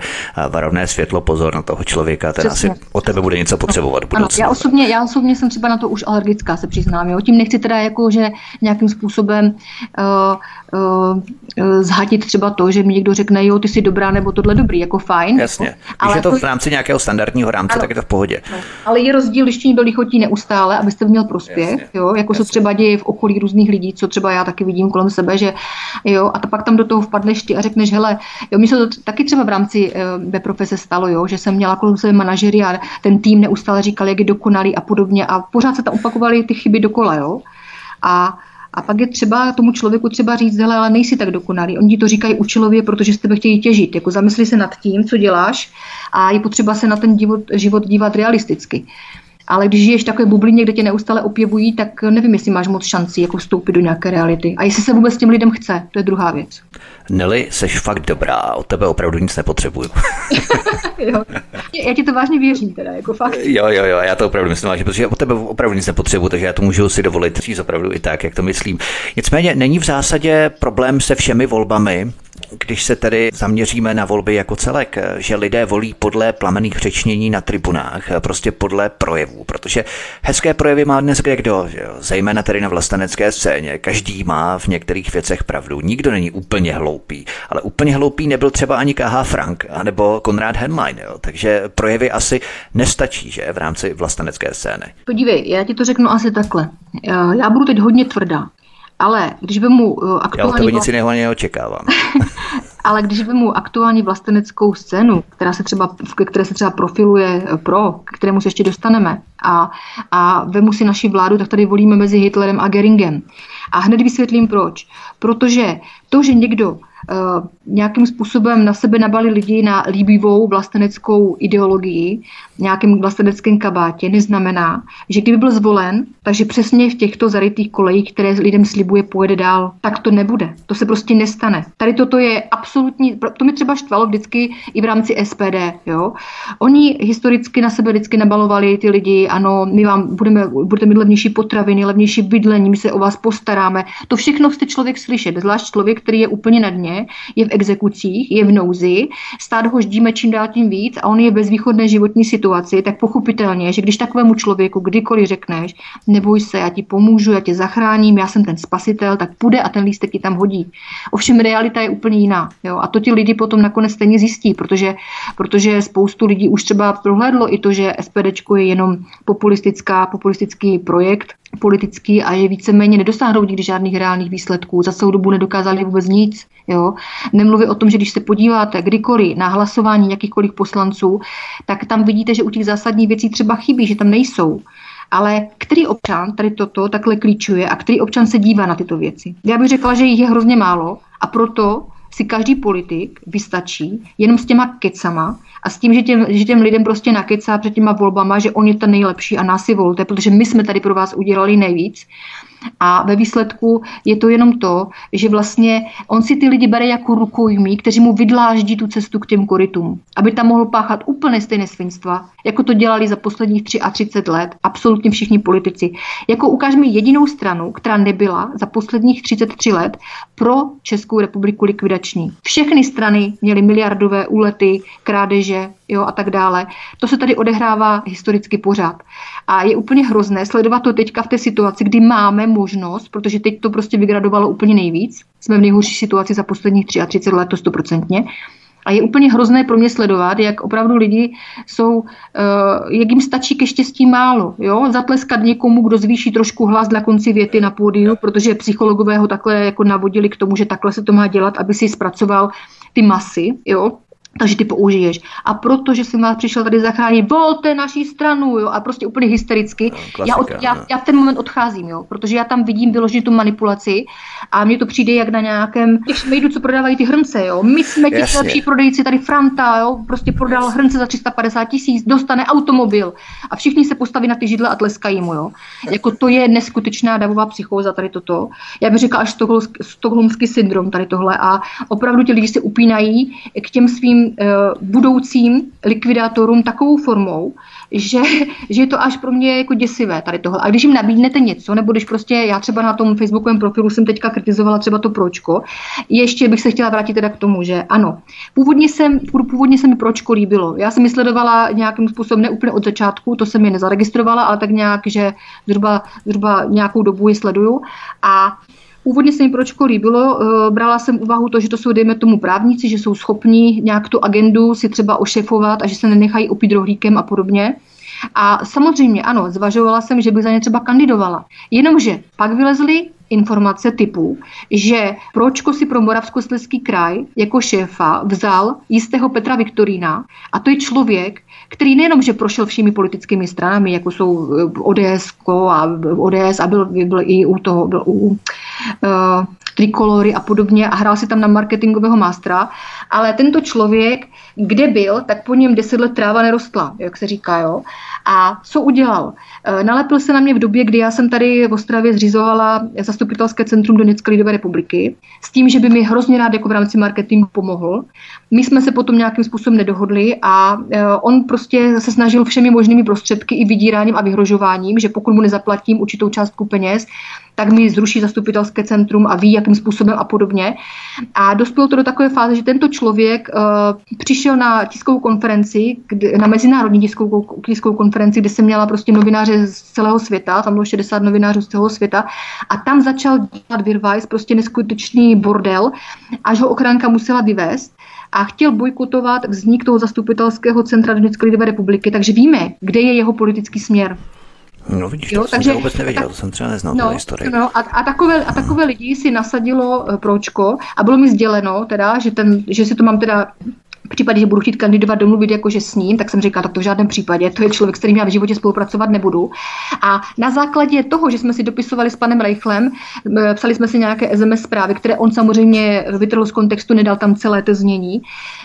varovné světlo, pozor na to toho člověka, ten Přesně. asi o tebe bude něco potřebovat. Ano, já osobně, já osobně jsem třeba na to už alergická, se přiznám. Jo. Tím nechci teda jako, že nějakým způsobem uh, uh, zhatit třeba to, že mi někdo řekne, jo, ty jsi dobrá nebo tohle dobrý, jako fajn. Jasně. Jako, Když ale je to v rámci nějakého standardního rámce, ano, tak je to v pohodě. No. Ale je rozdíl, když byl lichotí neustále, abyste měl prospěch, jasně, jo, jako jasně. se třeba děje v okolí různých lidí, co třeba já taky vidím kolem sebe, že jo, a to pak tam do toho vpadneš ty a řekneš, hele, jo, mi se to taky třeba v rámci uh, profese stalo, jo, že jsem měla kolem sebe manažery a ten tým neustále říkal, jak je dokonalý a podobně a pořád se tam opakovaly ty chyby dokola, jo. A a pak je třeba tomu člověku třeba říct, hele, ale nejsi tak dokonalý. Oni ti to říkají účelově, protože z tebe chtějí těžit. Jako zamysli se nad tím, co děláš a je potřeba se na ten život, život dívat realisticky. Ale když žiješ takové bublině, kde tě neustále opěvují, tak nevím, jestli máš moc šancí jako vstoupit do nějaké reality. A jestli se vůbec těm lidem chce, to je druhá věc. Neli, seš fakt dobrá, od tebe opravdu nic nepotřebuju. *laughs* jo. Já ti to vážně věřím teda, jako fakt. Jo, jo, jo, já to opravdu myslím vážně, protože od tebe opravdu nic nepotřebuju, takže já to můžu si dovolit říct opravdu i tak, jak to myslím. Nicméně není v zásadě problém se všemi volbami, když se tedy zaměříme na volby jako celek, že lidé volí podle plamených řečnění na tribunách, prostě podle projevů, protože hezké projevy má dnes kde kdo, zejména tedy na vlastenecké scéně. Každý má v některých věcech pravdu. Nikdo není úplně hloupý, ale úplně hloupý nebyl třeba ani K.H. Frank anebo Konrad Henlein, jo? takže projevy asi nestačí, že v rámci vlastenecké scény. Podívej, já ti to řeknu asi takhle. Já budu teď hodně tvrdá. Ale když by mu aktuální... Já od tebe nic jiného neočekávám. *laughs* Ale když vemu aktuální vlasteneckou scénu, která se třeba, které se třeba profiluje pro, k kterému se ještě dostaneme, a, a vemu si naši vládu, tak tady volíme mezi Hitlerem a Geringem. A hned vysvětlím proč. Protože to, že někdo Uh, nějakým způsobem na sebe nabali lidi na líbivou vlasteneckou ideologii, nějakém vlasteneckém kabátě, neznamená, že kdyby byl zvolen, takže přesně v těchto zarytých kolejích, které lidem slibuje, pojede dál, tak to nebude. To se prostě nestane. Tady toto je absolutní, to mi třeba štvalo vždycky i v rámci SPD. Jo? Oni historicky na sebe vždycky nabalovali ty lidi, ano, my vám budeme, budete mít levnější potraviny, levnější bydlení, my se o vás postaráme. To všechno chce člověk slyšet, zvlášť člověk, který je úplně na dně, je v exekucích, je v nouzi, stát ho ždíme čím dál tím víc a on je ve východné životní situaci, tak pochopitelně, že když takovému člověku kdykoliv řekneš, neboj se, já ti pomůžu, já tě zachráním, já jsem ten spasitel, tak půjde a ten lístek ti tam hodí. Ovšem realita je úplně jiná. Jo? A to ti lidi potom nakonec stejně zjistí, protože, protože spoustu lidí už třeba prohlédlo i to, že SPD je jenom populistická, populistický projekt, politický a je víceméně nedosáhnou nikdy žádných reálných výsledků. Za celou dobu nedokázali vůbec nic. Jo? Nemluvím o tom, že když se podíváte kdykoliv na hlasování jakýchkoliv poslanců, tak tam vidíte, že u těch zásadních věcí třeba chybí, že tam nejsou. Ale který občan tady toto takhle klíčuje a který občan se dívá na tyto věci? Já bych řekla, že jich je hrozně málo a proto si každý politik vystačí jenom s těma kecama a s tím, že těm, že těm lidem prostě nakecá před těma volbama, že on je ten nejlepší a nás si volte, protože my jsme tady pro vás udělali nejvíc a ve výsledku je to jenom to, že vlastně on si ty lidi bere jako rukojmí, kteří mu vydláždí tu cestu k těm korytům, aby tam mohl páchat úplně stejné svinstva, jako to dělali za posledních 33 let absolutně všichni politici. Jako ukáž mi jedinou stranu, která nebyla za posledních 33 let pro Českou republiku likvidační. Všechny strany měly miliardové úlety, krádeže jo, a tak dále. To se tady odehrává historicky pořád. A je úplně hrozné sledovat to teďka v té situaci, kdy máme možnost, protože teď to prostě vygradovalo úplně nejvíc. Jsme v nejhorší situaci za posledních 33 let, to stoprocentně. A je úplně hrozné pro mě sledovat, jak opravdu lidi jsou, uh, jak jim stačí ke štěstí málo. Jo? Zatleskat někomu, kdo zvýší trošku hlas na konci věty na pódiu, protože psychologové ho takhle jako navodili k tomu, že takhle se to má dělat, aby si zpracoval ty masy. Jo? Takže ty použiješ. A protože jsem vás přišel tady zachránit, volte naší stranu, jo, a prostě úplně hystericky. Klasika, já, od, já, já, v ten moment odcházím, jo, protože já tam vidím vyloženě tu manipulaci a mně to přijde jak na nějakém těch šmejdů, co prodávají ty hrnce, jo. My jsme ti lepší prodejci, tady Franta, jo, prostě prodal hrnce za 350 tisíc, dostane automobil a všichni se postaví na ty židle a tleskají mu, jo. Jako to je neskutečná davová psychóza tady toto. Já bych řekla až stokholmský syndrom tady tohle a opravdu ti lidi se upínají k těm svým Eh, budoucím likvidátorům takovou formou, že, že je to až pro mě jako děsivé tady tohle. A když jim nabídnete něco, nebo když prostě já třeba na tom facebookovém profilu jsem teďka kritizovala třeba to pročko, ještě bych se chtěla vrátit teda k tomu, že ano, původně, jsem, původně se mi pročko líbilo. Já jsem ji sledovala nějakým způsobem ne úplně od začátku, to jsem je nezaregistrovala, ale tak nějak, že zhruba, zhruba nějakou dobu ji sleduju. A Původně se mi pročko líbilo, eh, brala jsem úvahu to, že to jsou, dejme tomu, právníci, že jsou schopní nějak tu agendu si třeba ošefovat a že se nenechají opít rohlíkem a podobně. A samozřejmě ano, zvažovala jsem, že bych za ně třeba kandidovala. Jenomže pak vylezly informace typu, že Pročko si pro Moravskoslezský kraj jako šéfa vzal jistého Petra Viktorína a to je člověk, který nejenom, že prošel všemi politickými stranami, jako jsou eh, ODS a ODS a byl, byl i u toho, byl u uh, trikolory a podobně a hrál si tam na marketingového mástra, ale tento člověk, kde byl, tak po něm deset let tráva nerostla, jak se říká, jo. A co udělal? Eh, nalepil se na mě v době, kdy já jsem tady v Ostravě zřizovala zastupitelské centrum Donetské lidové republiky s tím, že by mi hrozně rád jako v rámci marketingu pomohl. My jsme se potom nějakým způsobem nedohodli a eh, on prostě se snažil všemi možnými prostředky i vydíráním a vyhrožováním, že pokud mu nezaplatím určitou částku peněz, tak mi zruší zastupitelské centrum a ví, jakým způsobem a podobně. A dospělo to do takové fáze, že tento člověk uh, přišel na tiskovou konferenci, kde, na mezinárodní tiskovou, tiskovou konferenci, kde se měla prostě novináře z celého světa, tam bylo 60 novinářů z celého světa, a tam začal dělat Virvice, prostě neskutečný bordel, až ho ochranka musela vyvést a chtěl bojkotovat vznik toho zastupitelského centra Donetské lidové republiky, takže víme, kde je jeho politický směr. No vidíš, jo, to takže, jsem vůbec nevěděl, tak, to jsem třeba neznal no, historii. No, a, a, takové, a takové lidi si nasadilo eh, pročko a bylo mi sděleno, teda, že, ten, že si to mám teda v případě, že budu chtít kandidovat domluvit jakože s ním, tak jsem říkal, tak to v žádném případě, to je člověk, s kterým já v životě spolupracovat nebudu. A na základě toho, že jsme si dopisovali s panem Reichlem, eh, psali jsme si nějaké SMS zprávy, které on samozřejmě vytrhl z kontextu, nedal tam celé to znění,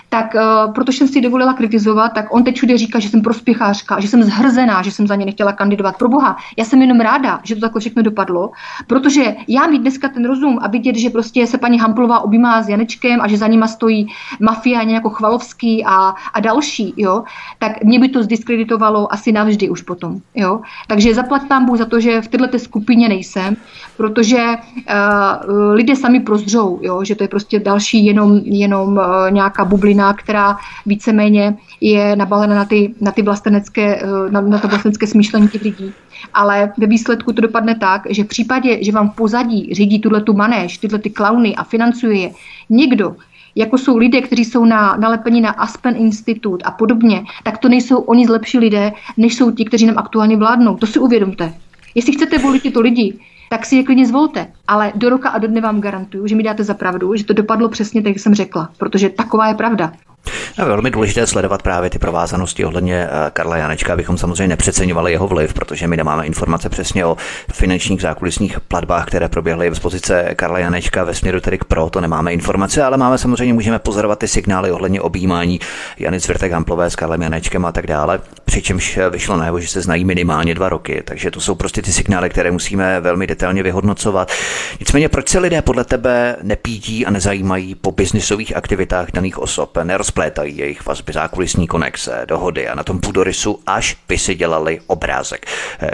tak uh, protože jsem si dovolila kritizovat, tak on teď všude říká, že jsem prospěchářka, že jsem zhrzená, že jsem za ně nechtěla kandidovat. Pro boha, já jsem jenom ráda, že to takhle všechno dopadlo, protože já mít dneska ten rozum a vidět, že prostě se paní Hamplová objímá s Janečkem a že za nima stojí mafia jako Chvalovský a, a další, jo, tak mě by to zdiskreditovalo asi navždy už potom. Jo. Takže zaplať pán Bůh za to, že v této skupině nejsem, protože uh, lidé sami prozřou, jo, že to je prostě další jenom, jenom uh, nějaká bublina, která víceméně je nabalena na ty, na ty vlastenecké, uh, na, na to vlastenecké smýšlení těch lidí. Ale ve výsledku to dopadne tak, že v případě, že vám v pozadí řídí tuhle tu manéž, tyhle ty klauny a financuje je někdo, jako jsou lidé, kteří jsou na, nalepeni na Aspen Institute a podobně, tak to nejsou oni zlepší lidé, než jsou ti, kteří nám aktuálně vládnou. To si uvědomte. Jestli chcete volit tyto lidi, tak si je klidně zvolte. Ale do roka a do dne vám garantuju, že mi dáte za pravdu, že to dopadlo přesně tak, jak jsem řekla, protože taková je pravda. Je velmi důležité sledovat právě ty provázanosti ohledně eh, Karla Janečka, abychom samozřejmě nepřeceňovali jeho vliv, protože my nemáme informace přesně o finančních zákulisních platbách, které proběhly v pozice Karla Janečka ve směru tedy k pro, to nemáme informace, ale máme samozřejmě, můžeme pozorovat ty signály ohledně objímání Jany Cvirtek Hamplové s Karlem Janečkem a tak dále, přičemž vyšlo najevo, že se znají minimálně dva roky, takže to jsou prostě ty signály, které musíme velmi vyhodnocovat. Nicméně, proč se lidé podle tebe nepídí a nezajímají po biznisových aktivitách daných osob, nerozplétají jejich vazby, zákulisní konexe, dohody a na tom půdorysu, až by si dělali obrázek.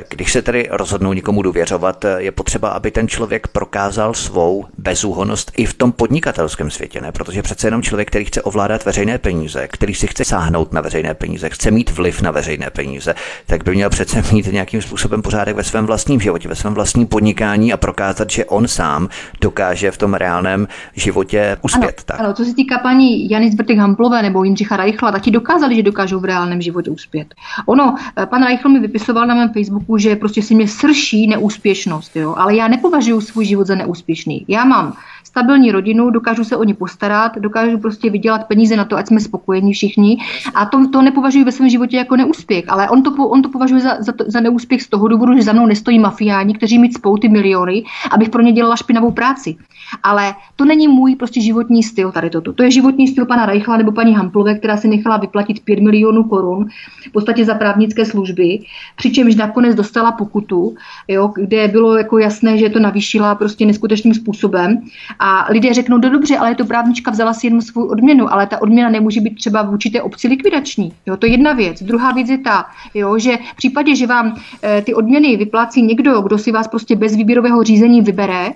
Když se tedy rozhodnou někomu důvěřovat, je potřeba, aby ten člověk prokázal svou bezúhonost i v tom podnikatelském světě, ne? Protože přece jenom člověk, který chce ovládat veřejné peníze, který si chce sáhnout na veřejné peníze, chce mít vliv na veřejné peníze, tak by měl přece mít nějakým způsobem pořádek ve svém vlastním životě, ve svém vlastním podnikání a prokázat, že on sám dokáže v tom reálném životě uspět. Ano, tak. ano co se týká paní Jany Zbrtek Hamplové nebo Jindřicha Reichla, tak ti dokázali, že dokážou v reálném životě uspět. Ono, eh, pan Reichl mi vypisoval na mém Facebooku, že prostě si mě srší neúspěšnost, jo? ale já nepovažuji svůj život za neúspěšný. Já mám stabilní rodinu, dokážu se o ně postarat, dokážu prostě vydělat peníze na to, ať jsme spokojení všichni. A to, to nepovažuji ve svém životě jako neúspěch, ale on to, on to považuje za, za, za neúspěch z toho důvodu, že za mnou nestojí mafiáni, kteří mít spou ty miliony, abych pro ně dělala špinavou práci. Ale to není můj prostě životní styl tady toto. To je životní styl pana Reichla nebo paní Hamplové, která si nechala vyplatit 5 milionů korun v podstatě za právnické služby, přičemž nakonec dostala pokutu, jo, kde bylo jako jasné, že to navýšila prostě neskutečným způsobem. A lidé řeknou, no dobře, ale to právnička vzala si jenom svou odměnu, ale ta odměna nemůže být třeba v určité obci likvidační. Jo, to je jedna věc. Druhá věc je ta, jo, že v případě, že vám e, ty odměny vyplácí někdo, kdo si vás prostě bez výběrového řízení vybere,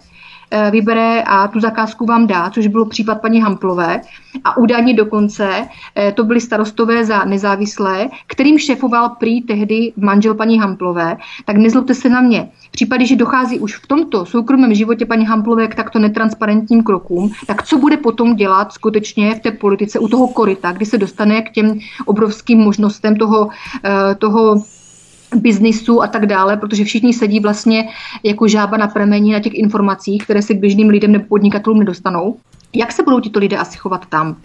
vybere a tu zakázku vám dá, což byl případ paní Hamplové. A údajně dokonce eh, to byli starostové za nezávislé, kterým šefoval prý tehdy manžel paní Hamplové. Tak nezlobte se na mě. V případě, že dochází už v tomto soukromém životě paní Hamplové k takto netransparentním krokům, tak co bude potom dělat skutečně v té politice u toho korita, kdy se dostane k těm obrovským možnostem toho, eh, toho biznisu a tak dále, protože všichni sedí vlastně jako žába na pramení na těch informacích, které se k běžným lidem nebo podnikatelům nedostanou. Jak se budou tito lidé asi chovat tam?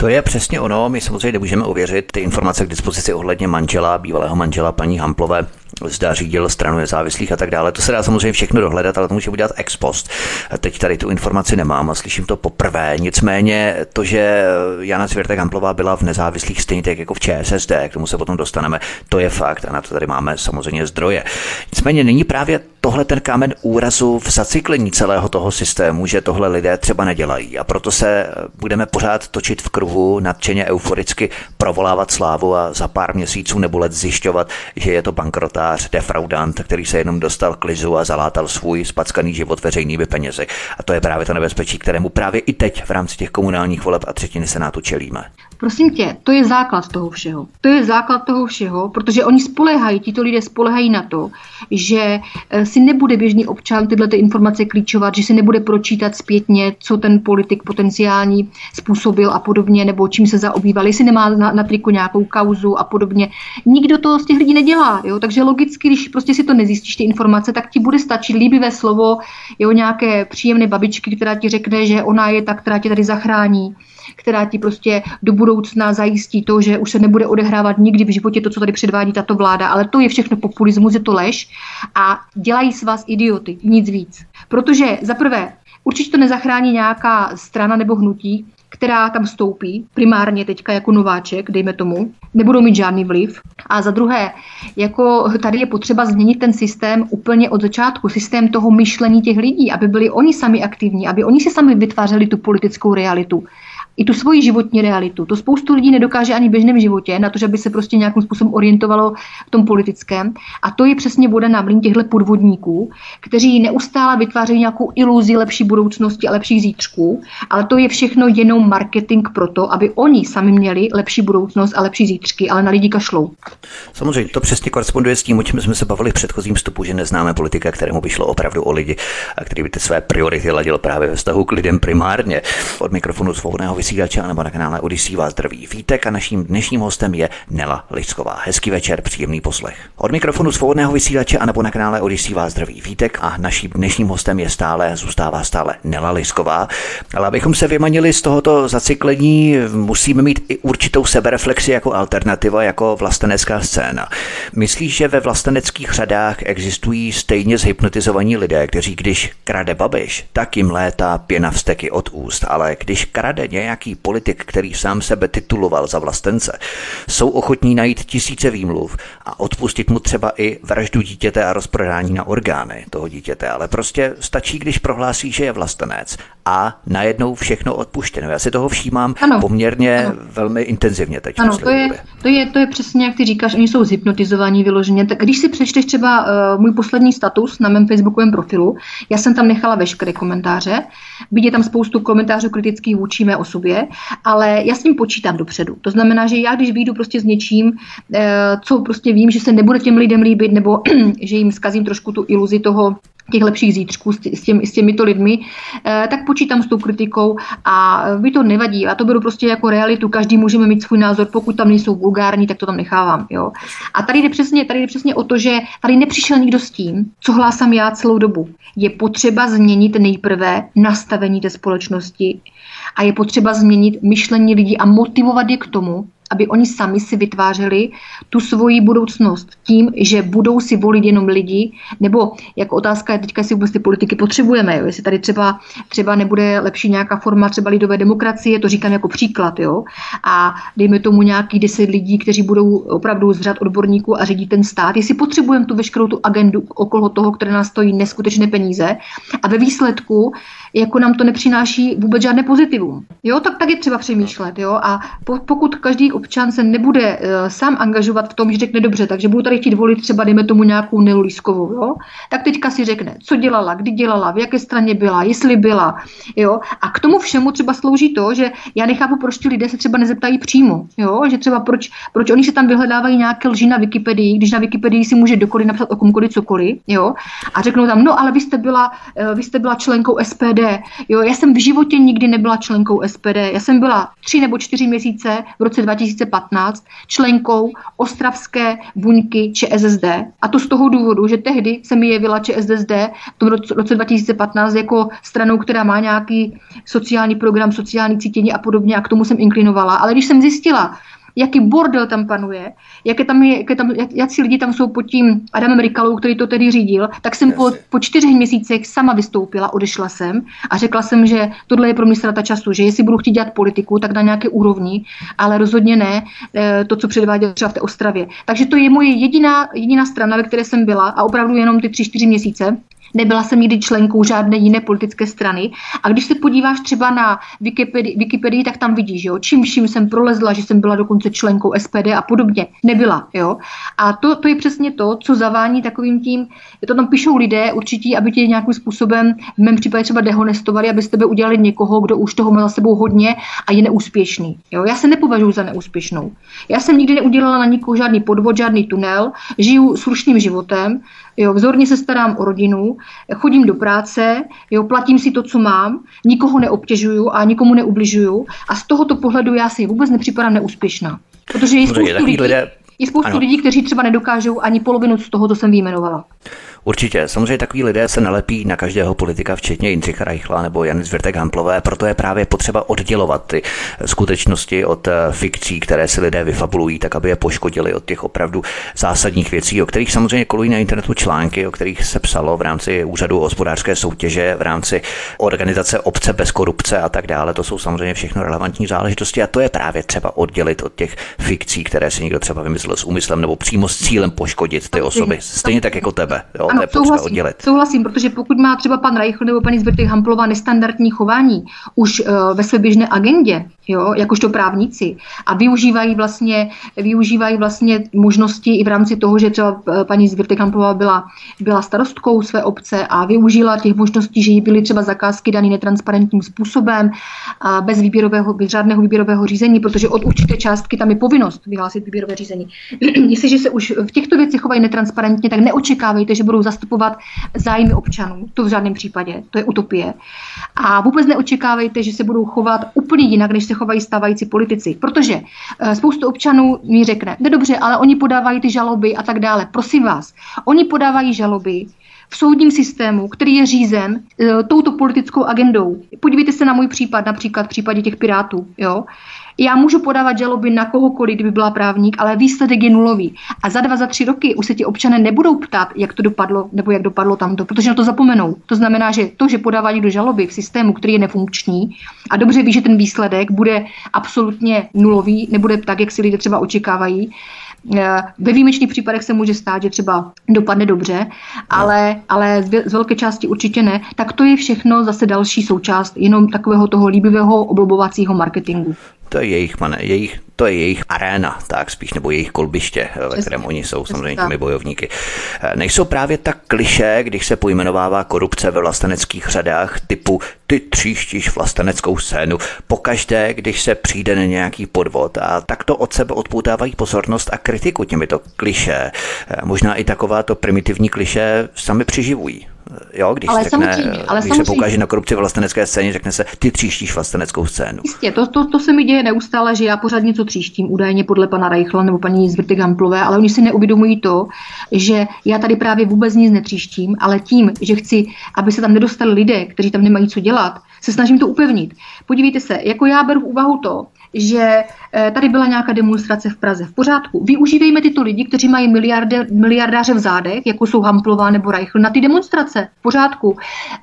To je přesně ono. My samozřejmě nemůžeme ověřit ty informace k dispozici ohledně manžela, bývalého manžela paní Hamplové, zda řídil stranu nezávislých a tak dále. To se dá samozřejmě všechno dohledat, ale to může udělat ex post. Teď tady tu informaci nemám a slyším to poprvé. Nicméně to, že Jana Svěrtek Hamplová byla v nezávislých stejně tak jako v ČSSD, k tomu se potom dostaneme, to je fakt a na to tady máme samozřejmě zdroje. Nicméně není právě tohle ten kámen úrazu v zacyklení celého toho systému, že tohle lidé třeba nedělají a proto se budeme pořád točit v kruhu, nadšeně euforicky provolávat slávu a za pár měsíců nebo let zjišťovat, že je to bankrota podvář, defraudant, který se jenom dostal k lizu a zalátal svůj spackaný život veřejnými penězi. A to je právě to nebezpečí, kterému právě i teď v rámci těch komunálních voleb a třetiny senátu čelíme. Prosím tě, to je základ toho všeho. To je základ toho všeho, protože oni spolehají, tito lidé spolehají na to, že eh, si nebude běžný občan tyhle ty informace klíčovat, že si nebude pročítat zpětně, co ten politik potenciální způsobil a podobně, nebo čím se zaobýval, jestli nemá na, na triku nějakou kauzu a podobně. Nikdo to z těch lidí nedělá, jo? takže logicky, když prostě si to nezjistíš, ty informace, tak ti bude stačit líbivé slovo, jo, nějaké příjemné babičky, která ti řekne, že ona je ta, která tě tady zachrání která ti prostě do budoucna zajistí to, že už se nebude odehrávat nikdy v životě to, co tady předvádí tato vláda. Ale to je všechno populismus, je to lež a dělají s vás idioty, nic víc. Protože za prvé, určitě to nezachrání nějaká strana nebo hnutí, která tam stoupí, primárně teďka jako nováček, dejme tomu, nebudou mít žádný vliv. A za druhé, jako tady je potřeba změnit ten systém úplně od začátku, systém toho myšlení těch lidí, aby byli oni sami aktivní, aby oni si sami vytvářeli tu politickou realitu i tu svoji životní realitu. To spoustu lidí nedokáže ani v běžném životě, na to, že by se prostě nějakým způsobem orientovalo v tom politickém. A to je přesně voda na mlín těchto podvodníků, kteří neustále vytvářejí nějakou iluzi lepší budoucnosti a lepších zítřků, ale to je všechno jenom marketing pro to, aby oni sami měli lepší budoucnost a lepší zítřky, ale na lidi kašlou. Samozřejmě to přesně koresponduje s tím, o čem jsme se bavili v předchozím vstupu, že neznáme politika, kterému by šlo opravdu o lidi a který by ty své priority ladil právě ve vztahu k lidem primárně. Od mikrofonu svobodného vysílače nebo na kanále Odisí vás zdraví vítek a naším dnešním hostem je Nela Lisková. Hezký večer, příjemný poslech. Od mikrofonu svobodného vysílače a nebo na kanále Odisí vás zdraví vítek a naším dnešním hostem je stále, zůstává stále Nela Lisková. Ale abychom se vymanili z tohoto zacyklení, musíme mít i určitou sebereflexi jako alternativa, jako vlastenecká scéna. Myslíš, že ve vlasteneckých řadách existují stejně zhypnotizovaní lidé, kteří když krade babiš, tak jim létá pěna vsteky od úst, ale když krade nějak nějaký politik, který sám sebe tituloval za vlastence, jsou ochotní najít tisíce výmluv a odpustit mu třeba i vraždu dítěte a rozprodání na orgány toho dítěte, ale prostě stačí, když prohlásí, že je vlastenec a najednou všechno odpuštěno. Já si toho všímám ano. poměrně ano. velmi intenzivně teď. Ano, to je, to, je, to je přesně, jak ty říkáš, oni jsou zhypnotizovaní vyloženě. Tak když si přečteš třeba uh, můj poslední status na mém facebookovém profilu, já jsem tam nechala veškeré komentáře, vidíte tam spoustu komentářů kritických vůči mé osobě, ale já s ním počítám dopředu. To znamená, že já když vyjdu prostě s něčím, uh, co prostě vím, že se nebude těm lidem líbit, nebo *clears throat* že jim zkazím trošku tu iluzi toho, těch lepších zítřků s, těmi, s těmito lidmi, eh, tak počítám s tou kritikou a mi to nevadí. A to beru prostě jako realitu. Každý můžeme mít svůj názor, pokud tam nejsou vulgární, tak to tam nechávám. Jo. A tady jde, přesně, tady jde přesně o to, že tady nepřišel nikdo s tím, co hlásám já celou dobu. Je potřeba změnit nejprve nastavení té společnosti a je potřeba změnit myšlení lidí a motivovat je k tomu, aby oni sami si vytvářeli tu svoji budoucnost tím, že budou si volit jenom lidi, nebo jako otázka je teďka, jestli vůbec ty politiky potřebujeme, jo? jestli tady třeba, třeba nebude lepší nějaká forma třeba lidové demokracie, to říkám jako příklad, jo? a dejme tomu nějaký deset lidí, kteří budou opravdu z řad odborníků a řídit ten stát, jestli potřebujeme tu veškerou tu agendu okolo toho, které nás stojí neskutečné peníze a ve výsledku jako nám to nepřináší vůbec žádné pozitivum. Jo, tak, tak je třeba přemýšlet. Jo? A po, pokud každý občan se nebude uh, sám angažovat v tom, že řekne dobře, takže budu tady chtít volit třeba, dejme tomu nějakou Nelu Lískovou, jo? tak teďka si řekne, co dělala, kdy dělala, v jaké straně byla, jestli byla. Jo? A k tomu všemu třeba slouží to, že já nechápu, proč ti lidé se třeba nezeptají přímo. Jo? Že třeba proč, proč oni se tam vyhledávají nějaké lži na Wikipedii, když na Wikipedii si může dokoliv napsat o komkoliv cokoliv. Jo? A řeknou tam, no ale vy jste byla, uh, vy jste byla členkou SPD, Jo, já jsem v životě nikdy nebyla členkou SPD. Já jsem byla tři nebo čtyři měsíce v roce 2015 členkou Ostravské buňky ČSSD. A to z toho důvodu, že tehdy se mi jevila ČSSD v tom roce 2015 jako stranou, která má nějaký sociální program, sociální cítění a podobně a k tomu jsem inklinovala. Ale když jsem zjistila, jaký bordel tam panuje, jaké tam je, jaké tam, jak, jaký lidi tam jsou pod tím Adamem Rikalou, který to tedy řídil, tak jsem po, po čtyřech měsících sama vystoupila, odešla jsem a řekla jsem, že tohle je pro mě strata času, že jestli budu chtít dělat politiku, tak na nějaké úrovni, ale rozhodně ne eh, to, co předváděl třeba v té Ostravě. Takže to je moje jediná, jediná strana, ve které jsem byla a opravdu jenom ty tři, čtyři měsíce. Nebyla jsem nikdy členkou žádné jiné politické strany. A když se podíváš třeba na Wikipedii, Wikipedii tak tam vidíš, jo, čím vším jsem prolezla, že jsem byla dokonce členkou SPD a podobně. Nebyla. Jo. A to, to je přesně to, co zavání takovým tím, to tam píšou lidé určitě, aby tě nějakým způsobem, v mém případě třeba dehonestovali, aby z tebe udělali někoho, kdo už toho má za sebou hodně a je neúspěšný. Jo. Já se nepovažuji za neúspěšnou. Já jsem nikdy neudělala na nikoho žádný podvod, žádný tunel, žiju slušným životem, Jo, vzorně se starám o rodinu, chodím do práce, jo, platím si to, co mám, nikoho neobtěžuju a nikomu neubližuju a z tohoto pohledu já si vůbec nepřipadám neúspěšná. Protože je spoustu, lidí, lidé... je spoustu lidí, kteří třeba nedokážou ani polovinu z toho, co jsem vyjmenovala. Určitě. Samozřejmě takový lidé se nalepí na každého politika, včetně Jindřicha Reichla nebo Jany Zvirtek Hamplové, proto je právě potřeba oddělovat ty skutečnosti od eh, fikcí, které si lidé vyfabulují, tak aby je poškodili od těch opravdu zásadních věcí, o kterých samozřejmě kolují na internetu články, o kterých se psalo v rámci úřadu hospodářské soutěže, v rámci organizace obce bez korupce a tak dále. To jsou samozřejmě všechno relevantní záležitosti a to je právě třeba oddělit od těch fikcí, které si někdo třeba vymyslel s úmyslem nebo přímo s cílem poškodit ty osoby. Stejně tak jako tebe. Jo? Ano, to je souhlasím, oddělit. Souhlasím, protože pokud má třeba pan Reichl nebo paní Zvrtek Hamplová nestandardní chování už uh, ve své běžné agendě, jo, jakožto právníci a využívají vlastně, využívají vlastně možnosti i v rámci toho, že třeba eh, paní Zvrtek Hamplová byla, byla starostkou své obce a využila těch možností, že jí byly třeba zakázky daný netransparentním způsobem a bez výběrového, bez žádného výběrového řízení, protože od určité částky tam je povinnost vyhlásit výběrové řízení. *clears throat* Jestliže se už v těchto věcech chovají netransparentně, tak neočekávejte, že budou budou zastupovat zájmy občanů. To v žádném případě, to je utopie. A vůbec neočekávejte, že se budou chovat úplně jinak, než se chovají stávající politici. Protože eh, spoustu občanů mi řekne, ne dobře, ale oni podávají ty žaloby a tak dále. Prosím vás, oni podávají žaloby, v soudním systému, který je řízen e, touto politickou agendou. Podívejte se na můj případ, například v případě těch pirátů. Jo? Já můžu podávat žaloby na kohokoliv, kdyby byla právník, ale výsledek je nulový. A za dva, za tři roky už se ti občané nebudou ptát, jak to dopadlo, nebo jak dopadlo tamto, protože na to zapomenou. To znamená, že to, že podává někdo žaloby v systému, který je nefunkční a dobře ví, že ten výsledek bude absolutně nulový, nebude tak, jak si lidé třeba očekávají, eh, ve výjimečných případech se může stát, že třeba dopadne dobře, ale, ale z velké části určitě ne. Tak to je všechno zase další součást jenom takového toho líbivého oblobovacího marketingu to je jejich, man, jejich, to je jejich aréna, tak spíš, nebo jejich kolbiště, ve kterém oni jsou samozřejmě těmi bojovníky. Eh, nejsou právě tak kliše, když se pojmenovává korupce ve vlasteneckých řadách typu ty tříštíš vlasteneckou scénu, pokaždé, když se přijde na nějaký podvod a tak to od sebe odpoutávají pozornost a kritiku těmito kliše. Eh, možná i takováto primitivní kliše sami přiživují. Jo, když, ale řekne, ale když se poukáže na korupci vlastenecké scéně, řekne se, ty tříštíš vlasteneckou scénu. Jistě, to, to, to se mi děje neustále, že já pořád něco tříštím, údajně podle pana Reichla nebo paní Zvrty Gamplové, ale oni si neuvědomují to, že já tady právě vůbec nic netříštím, ale tím, že chci, aby se tam nedostali lidé, kteří tam nemají co dělat, se snažím to upevnit. Podívejte se, jako já beru v úvahu to, že tady byla nějaká demonstrace v Praze. V pořádku. Využívejme tyto lidi, kteří mají miliarde, miliardáře v zádech, jako jsou Hamplová nebo Reichl, na ty demonstrace. V pořádku.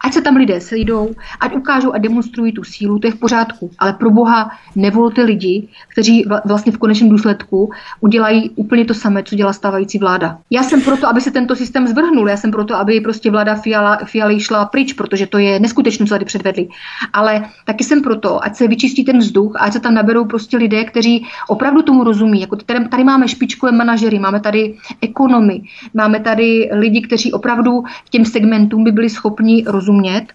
Ať se tam lidé sejdou, ať ukážou a demonstrují tu sílu, to je v pořádku. Ale pro Boha nevolte lidi, kteří vlastně v konečném důsledku udělají úplně to samé, co dělá stávající vláda. Já jsem proto, aby se tento systém zvrhnul. Já jsem proto, aby prostě vláda Fiala, Fialy šla pryč, protože to je neskutečné, co tady předvedli. Ale taky jsem proto, ať se vyčistí ten vzduch, ať se tam naberou berou prostě lidé, kteří opravdu tomu rozumí. Jako tady, tady máme špičkové manažery, máme tady ekonomy, máme tady lidi, kteří opravdu těm segmentům by byli schopni rozumět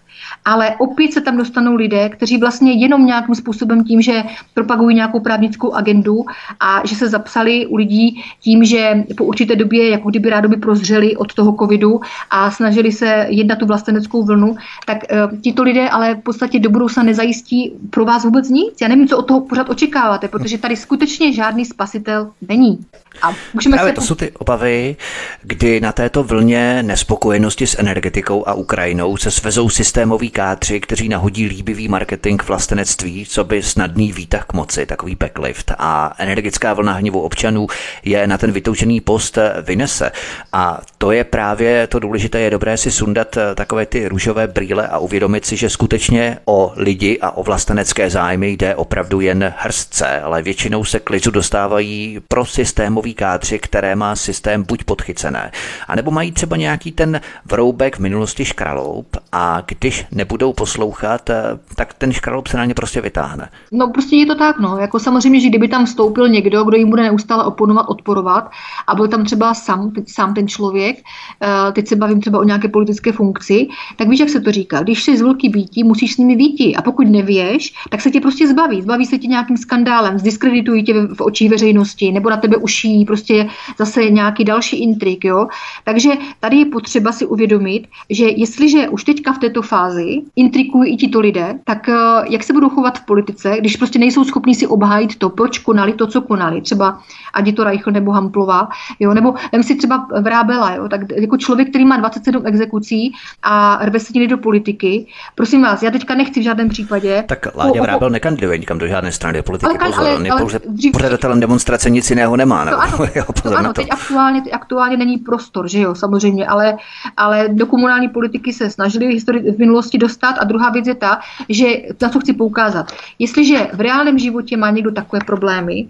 ale opět se tam dostanou lidé, kteří vlastně jenom nějakým způsobem tím, že propagují nějakou právnickou agendu a že se zapsali u lidí tím, že po určité době, jako kdyby rádoby prozřeli od toho covidu a snažili se jednat tu vlasteneckou vlnu, tak uh, tito lidé ale v podstatě do budoucna nezajistí pro vás vůbec nic. Já nevím, co od toho pořád očekáváte, protože tady skutečně žádný spasitel není. A můžeme Právě se... to jsou ty obavy, kdy na této vlně nespokojenosti s energetikou a Ukrajinou se svezou systémoví kádři, kteří nahodí líbivý marketing vlastenectví, co by snadný výtah k moci, takový backlift. A energetická vlna hněvu občanů je na ten vytoužený post vynese. A to je právě to důležité, je dobré si sundat takové ty růžové brýle a uvědomit si, že skutečně o lidi a o vlastenecké zájmy jde opravdu jen hrstce, ale většinou se k lizu dostávají pro systémový kádři, které má systém buď podchycené, anebo mají třeba nějaký ten vroubek v minulosti škraloup a když nebudou poslouchat, eh, tak ten škraloup se na ně prostě vytáhne. No prostě je to tak, no. Jako samozřejmě, že kdyby tam vstoupil někdo, kdo jim bude neustále oponovat, odporovat a byl tam třeba sám, sám ten člověk, eh, teď se bavím třeba o nějaké politické funkci, tak víš, jak se to říká. Když jsi z velký býtí, musíš s nimi býti a pokud nevěš, tak se tě prostě zbaví. Zbaví se tě nějakým skandálem, zdiskreditují tě v očích veřejnosti nebo na tebe uší prostě zase nějaký další intrik. Jo? Takže tady je potřeba si uvědomit, že jestliže už teďka v této fázi intrikují i tito lidé, tak eh, jak se budou chovat v politice, když prostě nejsou schopni si obhájit to, proč konali to, co konali. Třeba ať je to Reichl nebo Hamplová, jo? nebo vem si třeba Vrábela, jo? tak jako člověk, který má 27 exekucí a rve se do politiky, prosím vás, já teďka nechci v žádném případě. Tak Láďa Vrábel nekandiduje nikam do žádné strany do politiky, ale, pozor, ale, on je pouze dřív, pořadatelem demonstrace, nic jiného nemá. To ano, *laughs* jo, pozor to ano na to. teď aktuálně, teď aktuálně není prostor, že jo, samozřejmě, ale, ale do komunální politiky se snažili v minulosti dostat a druhá věc je ta, že na co chci poukázat. Jestliže v reálném životě má někdo takové problémy,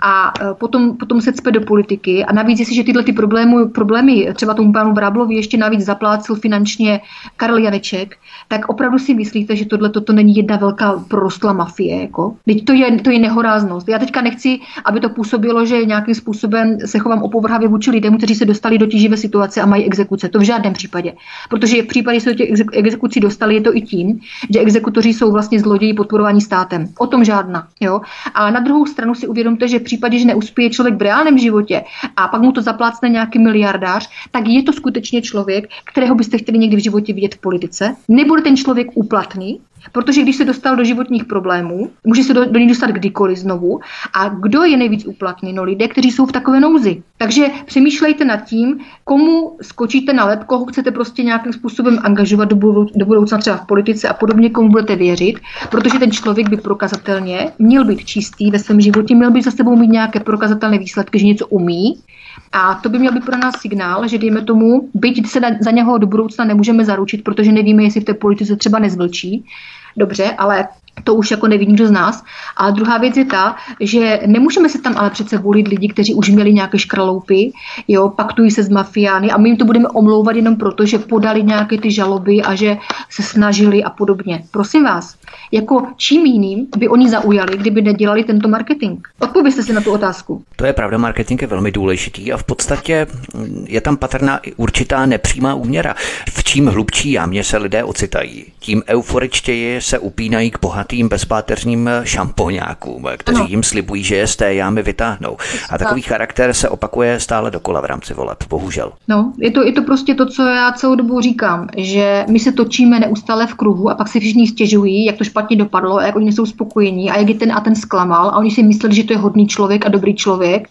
a e, potom, potom se cpe do politiky. A navíc, jestliže tyhle ty problémy, problémy třeba tomu panu Vrablovi ještě navíc zaplácil finančně Karel Janeček, tak opravdu si myslíte, že tohle toto není jedna velká prorostla mafie. Jako? Teď to je, to je nehoráznost. Já teďka nechci, aby to působilo, že nějakým způsobem se chovám opovrhavě vůči lidem, kteří se dostali do tíživé situace a mají exekuce. To v žádném případě. Protože v případě, že se do těch exekucí dostali, je to i tím, že exekutoři jsou vlastně zloději podporovaní státem. O tom žádná. Jo? A na druhou stranu si uvědomte, že případě, že neuspěje člověk v reálném životě a pak mu to zaplácne nějaký miliardář, tak je to skutečně člověk, kterého byste chtěli někdy v životě vidět v politice. Nebude ten člověk úplatný, Protože když se dostal do životních problémů, může se do, do ní dostat kdykoliv znovu. A kdo je nejvíc uplatný? No lidé, kteří jsou v takové nouzi. Takže přemýšlejte nad tím, komu skočíte na lep, koho chcete prostě nějakým způsobem angažovat do, budou, do budoucna třeba v politice a podobně, komu budete věřit, protože ten člověk by prokazatelně měl být čistý ve svém životě, měl by za sebou mít nějaké prokazatelné výsledky, že něco umí. A to by měl být pro nás signál, že dejme tomu, byť se za něho do budoucna nemůžeme zaručit, protože nevíme, jestli v té politice třeba nezvlčí, dobře, ale to už jako neví nikdo z nás. A druhá věc je ta, že nemůžeme se tam ale přece volit lidi, kteří už měli nějaké škraloupy, jo, paktují se s mafiány a my jim to budeme omlouvat jenom proto, že podali nějaké ty žaloby a že se snažili a podobně. Prosím vás, jako čím jiným by oni zaujali, kdyby nedělali tento marketing? Odpověste si na tu otázku. To je pravda, marketing je velmi důležitý a v podstatě je tam patrná i určitá nepřímá úměra. V čím hlubší jámě se lidé ocitají, tím euforičtěji se upínají k bohatým bezpáteřním šampoňákům, kteří ano. jim slibují, že je z té jámy vytáhnou. A takový charakter se opakuje stále dokola v rámci voleb, bohužel. No, je to, je to prostě to, co já celou dobu říkám, že my se točíme neustále v kruhu a pak si všichni stěžují, jak to špatně dopadlo a jak oni nejsou spokojení a jak je ten a ten zklamal a oni si mysleli, že to je hodný člověk a dobrý člověk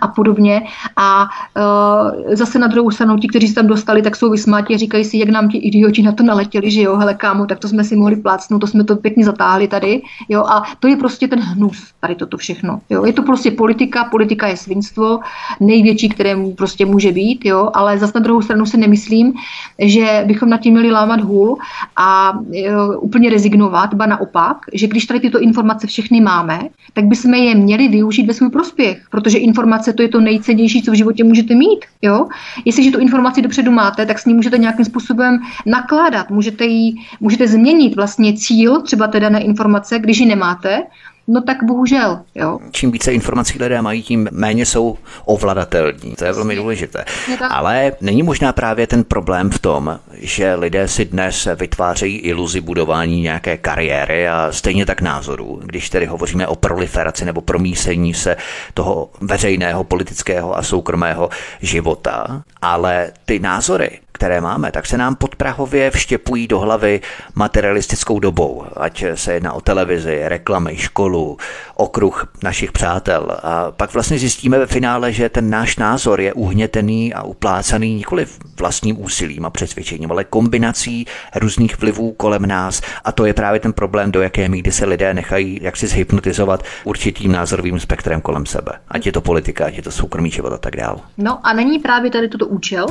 a podobně. A uh, zase na druhou stranu ti, kteří se tam dostali, tak jsou vysmátí a říkají si, jak nám ti idioti na to naletěli, že jo, hele kámo, tak to jsme si mohli plácnout, to jsme to pěkně zatáhli tady, jo, a to je prostě ten hnus, tady toto všechno, jo, je to prostě politika, politika je svinstvo, největší, které mu prostě může být, jo, ale zase na druhou stranu se nemyslím, že bychom nad tím měli lámat hůl a jo, úplně rezignovat, ba naopak, že když tady tyto informace všechny máme, tak bychom je měli využít ve svůj prospěch, protože informace to je to nejcennější, co v životě můžete mít. Jo? Jestliže tu informaci dopředu máte, tak s ní můžete nějakým způsobem nakládat, můžete, jí, můžete změnit vlastně cíl třeba té dané informace, když ji nemáte, No tak bohužel, jo. Čím více informací lidé mají, tím méně jsou ovladatelní. To je velmi důležité. Ale není možná právě ten problém v tom, že lidé si dnes vytvářejí iluzi budování nějaké kariéry a stejně tak názorů, když tedy hovoříme o proliferaci nebo promísení se toho veřejného, politického a soukromého života, ale ty názory které máme, tak se nám podprahově vštěpují do hlavy materialistickou dobou, ať se jedná o televizi, reklamy, školu, okruh našich přátel. A pak vlastně zjistíme ve finále, že ten náš názor je uhnětený a uplácaný nikoli vlastním úsilím a přesvědčením, ale kombinací různých vlivů kolem nás. A to je právě ten problém, do jaké míry se lidé nechají jaksi zhypnotizovat určitým názorovým spektrem kolem sebe. Ať je to politika, ať je to soukromý život a tak dále. No a není právě tady toto účel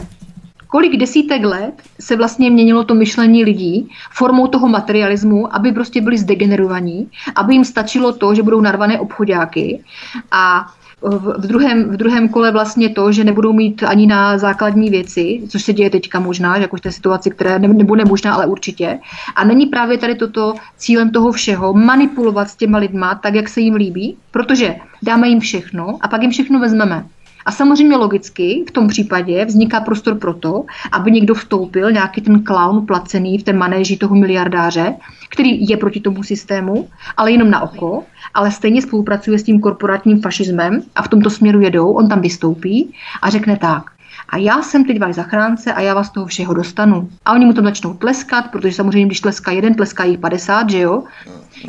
kolik desítek let se vlastně měnilo to myšlení lidí formou toho materialismu, aby prostě byli zdegenerovaní, aby jim stačilo to, že budou narvané obchodáky a v druhém, v druhém kole vlastně to, že nebudou mít ani na základní věci, což se děje teďka možná, jako v té situaci, které nebo nemožná, ale určitě. A není právě tady toto cílem toho všeho manipulovat s těma lidma tak, jak se jim líbí, protože dáme jim všechno a pak jim všechno vezmeme. A samozřejmě logicky v tom případě vzniká prostor pro to, aby někdo vstoupil, nějaký ten clown placený v té manéži toho miliardáře, který je proti tomu systému, ale jenom na oko, ale stejně spolupracuje s tím korporátním fašismem a v tomto směru jedou, on tam vystoupí a řekne tak, a já jsem teď váš zachránce a já vás toho všeho dostanu. A oni mu tam začnou tleskat, protože samozřejmě, když tleská jeden, tleská jich 50, že jo?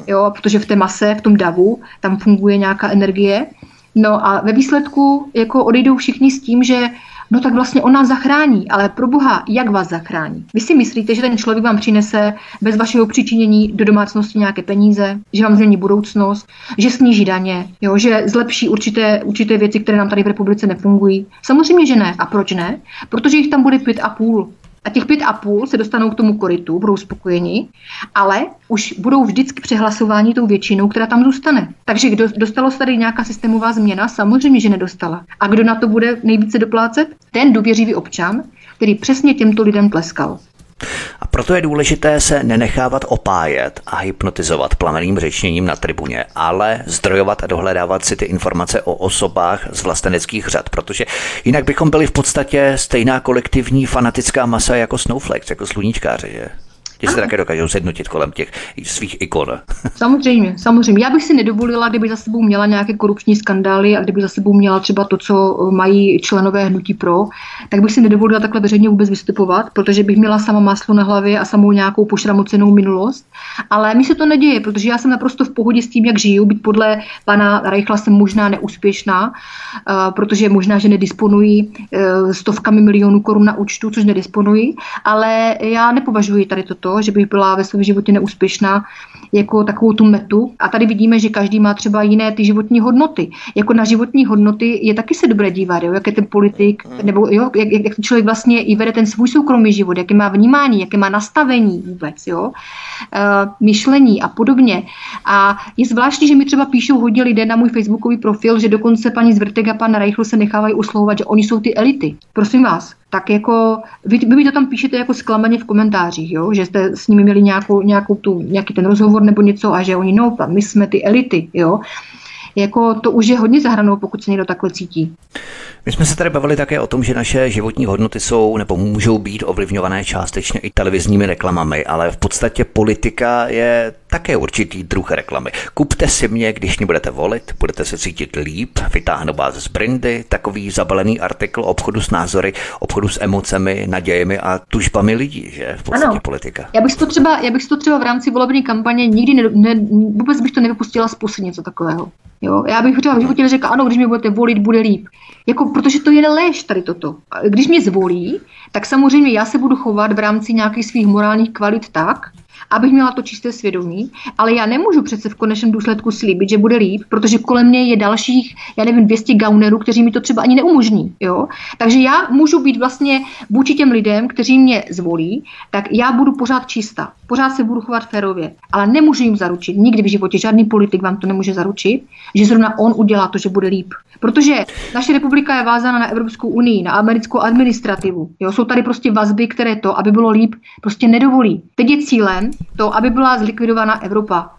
jo? Protože v té mase, v tom davu, tam funguje nějaká energie. No a ve výsledku jako odejdou všichni s tím, že no tak vlastně on nás zachrání, ale pro Boha, jak vás zachrání? Vy si myslíte, že ten člověk vám přinese bez vašeho přičinění do domácnosti nějaké peníze, že vám změní budoucnost, že sníží daně, jo, že zlepší určité, určité věci, které nám tady v republice nefungují? Samozřejmě, že ne. A proč ne? Protože jich tam bude pět a půl. A těch pět a půl se dostanou k tomu koritu, budou spokojeni, ale už budou vždycky přehlasováni tou většinou, která tam zůstane. Takže kdo dostalo se tady nějaká systémová změna? Samozřejmě, že nedostala. A kdo na to bude nejvíce doplácet? Ten důvěřivý občan, který přesně těmto lidem tleskal. A proto je důležité se nenechávat opájet a hypnotizovat plameným řečněním na tribuně, ale zdrojovat a dohledávat si ty informace o osobách z vlasteneckých řad, protože jinak bychom byli v podstatě stejná kolektivní fanatická masa jako Snowflakes, jako sluníčkáři, že? Ti se také dokážou sednutit kolem těch svých ikon. *laughs* Samozřejmě, samozřejmě. Já bych si nedovolila, kdyby za sebou měla nějaké korupční skandály a kdyby za sebou měla třeba to, co mají členové hnutí pro, tak bych si nedovolila takhle veřejně vůbec vystupovat, protože bych měla sama máslo na hlavě a samou nějakou pošramocenou minulost. Ale mi se to neděje, protože já jsem naprosto v pohodě s tím, jak žiju. Být podle pana Reichla jsem možná neúspěšná, eh, protože možná, že nedisponují eh, stovkami milionů korun na účtu, což nedisponují, ale já nepovažuji tady toto že bych byla ve svém životě neúspěšná jako takovou tu metu. A tady vidíme, že každý má třeba jiné ty životní hodnoty. Jako na životní hodnoty je taky se dobré dívat, jo, jak je ten politik, nebo jo, jak, jak člověk vlastně i vede ten svůj soukromý život, jaké má vnímání, jaké má nastavení vůbec, jo, uh, myšlení a podobně. A je zvláštní, že mi třeba píšou hodně lidé na můj facebookový profil, že dokonce paní Zvrtek a pan Reichl se nechávají uslouvat, že oni jsou ty elity. Prosím vás, tak jako vy, vy mi to tam píšete jako zklamaně v komentářích, jo? že jste s nimi měli nějakou, nějakou tu, nějaký ten rozhovor nebo něco a že oni, no, my jsme ty elity, jo jako to už je hodně zahranou, pokud se někdo takhle cítí. My jsme se tady bavili také o tom, že naše životní hodnoty jsou nebo můžou být ovlivňované částečně i televizními reklamami, ale v podstatě politika je také určitý druh reklamy. Kupte si mě, když mě budete volit, budete se cítit líp, vytáhnu vás z brindy, takový zabalený artikl obchodu s názory, obchodu s emocemi, nadějemi a tužbami lidí, že v podstatě ano. politika. Já bych to třeba, já bych to třeba v rámci volební kampaně nikdy ne, ne, vůbec bych to nevypustila z něco takového. Jo? Já bych třeba v životě neřekla, ano, když mě budete volit, bude líp. Jako, protože to je lež tady toto. Když mě zvolí, tak samozřejmě já se budu chovat v rámci nějakých svých morálních kvalit tak, abych měla to čisté svědomí, ale já nemůžu přece v konečném důsledku slíbit, že bude líp, protože kolem mě je dalších, já nevím, 200 gaunerů, kteří mi to třeba ani neumožní. Jo? Takže já můžu být vlastně vůči těm lidem, kteří mě zvolí, tak já budu pořád čistá. Pořád se budu chovat férově, ale nemůžu jim zaručit, nikdy v životě žádný politik vám to nemůže zaručit, že zrovna on udělá to, že bude líp. Protože naše republika je vázána na Evropskou unii, na americkou administrativu. Jo? Jsou tady prostě vazby, které to, aby bylo líp, prostě nedovolí. Teď je cílem to, aby byla zlikvidována Evropa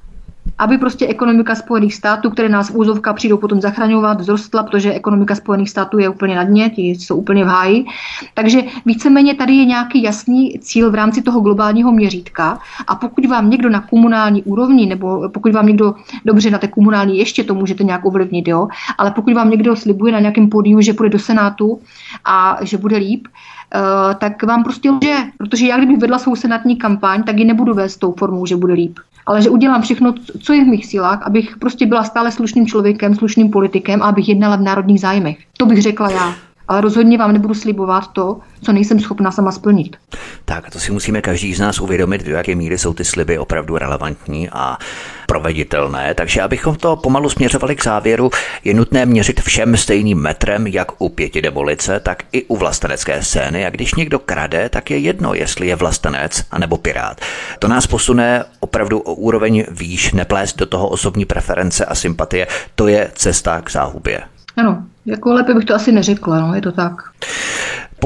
aby prostě ekonomika Spojených států, které nás v úzovka přijdou potom zachraňovat, vzrostla, protože ekonomika Spojených států je úplně na dně, ti jsou úplně v háji. Takže víceméně tady je nějaký jasný cíl v rámci toho globálního měřítka a pokud vám někdo na komunální úrovni, nebo pokud vám někdo dobře na té komunální ještě to můžete nějak ovlivnit, jo, ale pokud vám někdo slibuje na nějakém pódiu, že půjde do Senátu a že bude líp, Uh, tak vám prostě lže, protože já kdybych vedla svou senátní kampaň, tak ji nebudu vést tou formou, že bude líp ale že udělám všechno, co je v mých silách, abych prostě byla stále slušným člověkem, slušným politikem a abych jednala v národních zájmech. To bych řekla já. Ale rozhodně vám nebudu slibovat to, co nejsem schopna sama splnit. Tak, to si musíme každý z nás uvědomit, do jaké míry jsou ty sliby opravdu relevantní a proveditelné. Takže abychom to pomalu směřovali k závěru, je nutné měřit všem stejným metrem, jak u pěti demolice, tak i u vlastenecké scény. A když někdo krade, tak je jedno, jestli je vlastenec anebo pirát. To nás posune opravdu o úroveň výš, neplést do toho osobní preference a sympatie. To je cesta k záhubě. Ano, jako lépe bych to asi neřekla, no, je to tak.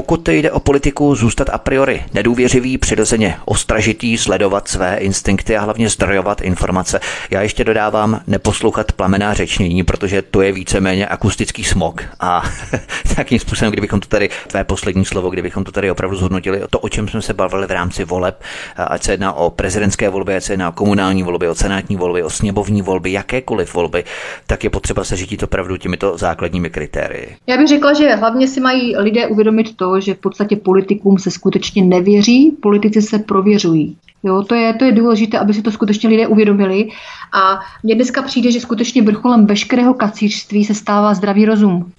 Pokud jde o politiku, zůstat a priori nedůvěřivý, přirozeně ostražitý, sledovat své instinkty a hlavně zdrojovat informace. Já ještě dodávám neposlouchat plamená řečnění, protože to je víceméně akustický smog. A *laughs* takým způsobem, kdybychom to tady, tvé poslední slovo, kdybychom to tady opravdu zhodnotili, to, o čem jsme se bavili v rámci voleb, ať se jedná o prezidentské volby, ať se jedná o komunální volby, o senátní volby, o sněmovní volby, jakékoliv volby, tak je potřeba se řídit opravdu těmito základními kritérii. Já bych řekla, že hlavně si mají lidé uvědomit to, že v podstatě politikům se skutečně nevěří, politici se prověřují. Jo, to je, to je důležité, aby si to skutečně lidé uvědomili. A mně dneska přijde, že skutečně vrcholem veškerého kacířství se stává zdravý rozum.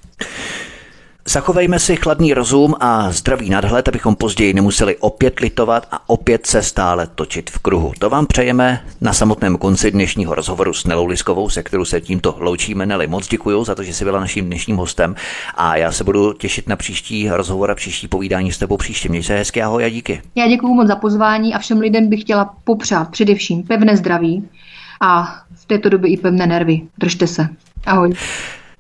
Zachovejme si chladný rozum a zdravý nadhled, abychom později nemuseli opět litovat a opět se stále točit v kruhu. To vám přejeme na samotném konci dnešního rozhovoru s Nelou Liskovou, se kterou se tímto loučíme. Neli, moc děkuji za to, že jsi byla naším dnešním hostem a já se budu těšit na příští rozhovor a příští povídání s tebou příště. Měj se hezky, ahoj a díky. Já děkuji moc za pozvání a všem lidem bych chtěla popřát především pevné zdraví a v této době i pevné nervy. Držte se. Ahoj.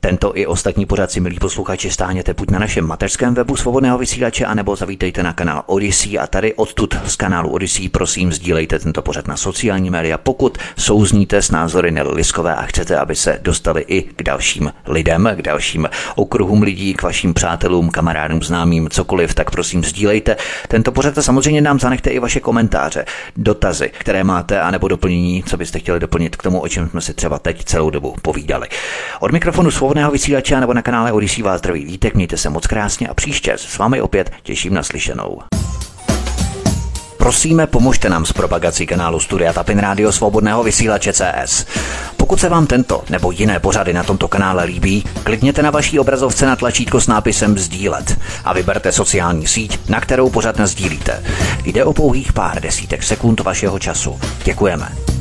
Tento i ostatní pořad si, milí posluchači, stáhněte buď na našem mateřském webu svobodného vysílače, anebo zavítejte na kanál Odyssey a tady odtud z kanálu Odyssey prosím sdílejte tento pořad na sociální média, pokud souzníte s názory Nelly Liskové a chcete, aby se dostali i k dalším lidem, k dalším okruhům lidí, k vašim přátelům, kamarádům, známým, cokoliv, tak prosím sdílejte tento pořad a samozřejmě nám zanechte i vaše komentáře, dotazy, které máte, anebo doplnění, co byste chtěli doplnit k tomu, o čem jsme si třeba teď celou dobu povídali. Od mikrofonu svobodného vysílače nebo na kanále Odisí vás zdraví vítek, mějte se moc krásně a příště s vámi opět těším na slyšenou. Prosíme, pomožte nám s propagací kanálu Studia Tapin Radio Svobodného vysílače CS. Pokud se vám tento nebo jiné pořady na tomto kanále líbí, klikněte na vaší obrazovce na tlačítko s nápisem Sdílet a vyberte sociální síť, na kterou pořád sdílíte. Jde o pouhých pár desítek sekund vašeho času. Děkujeme.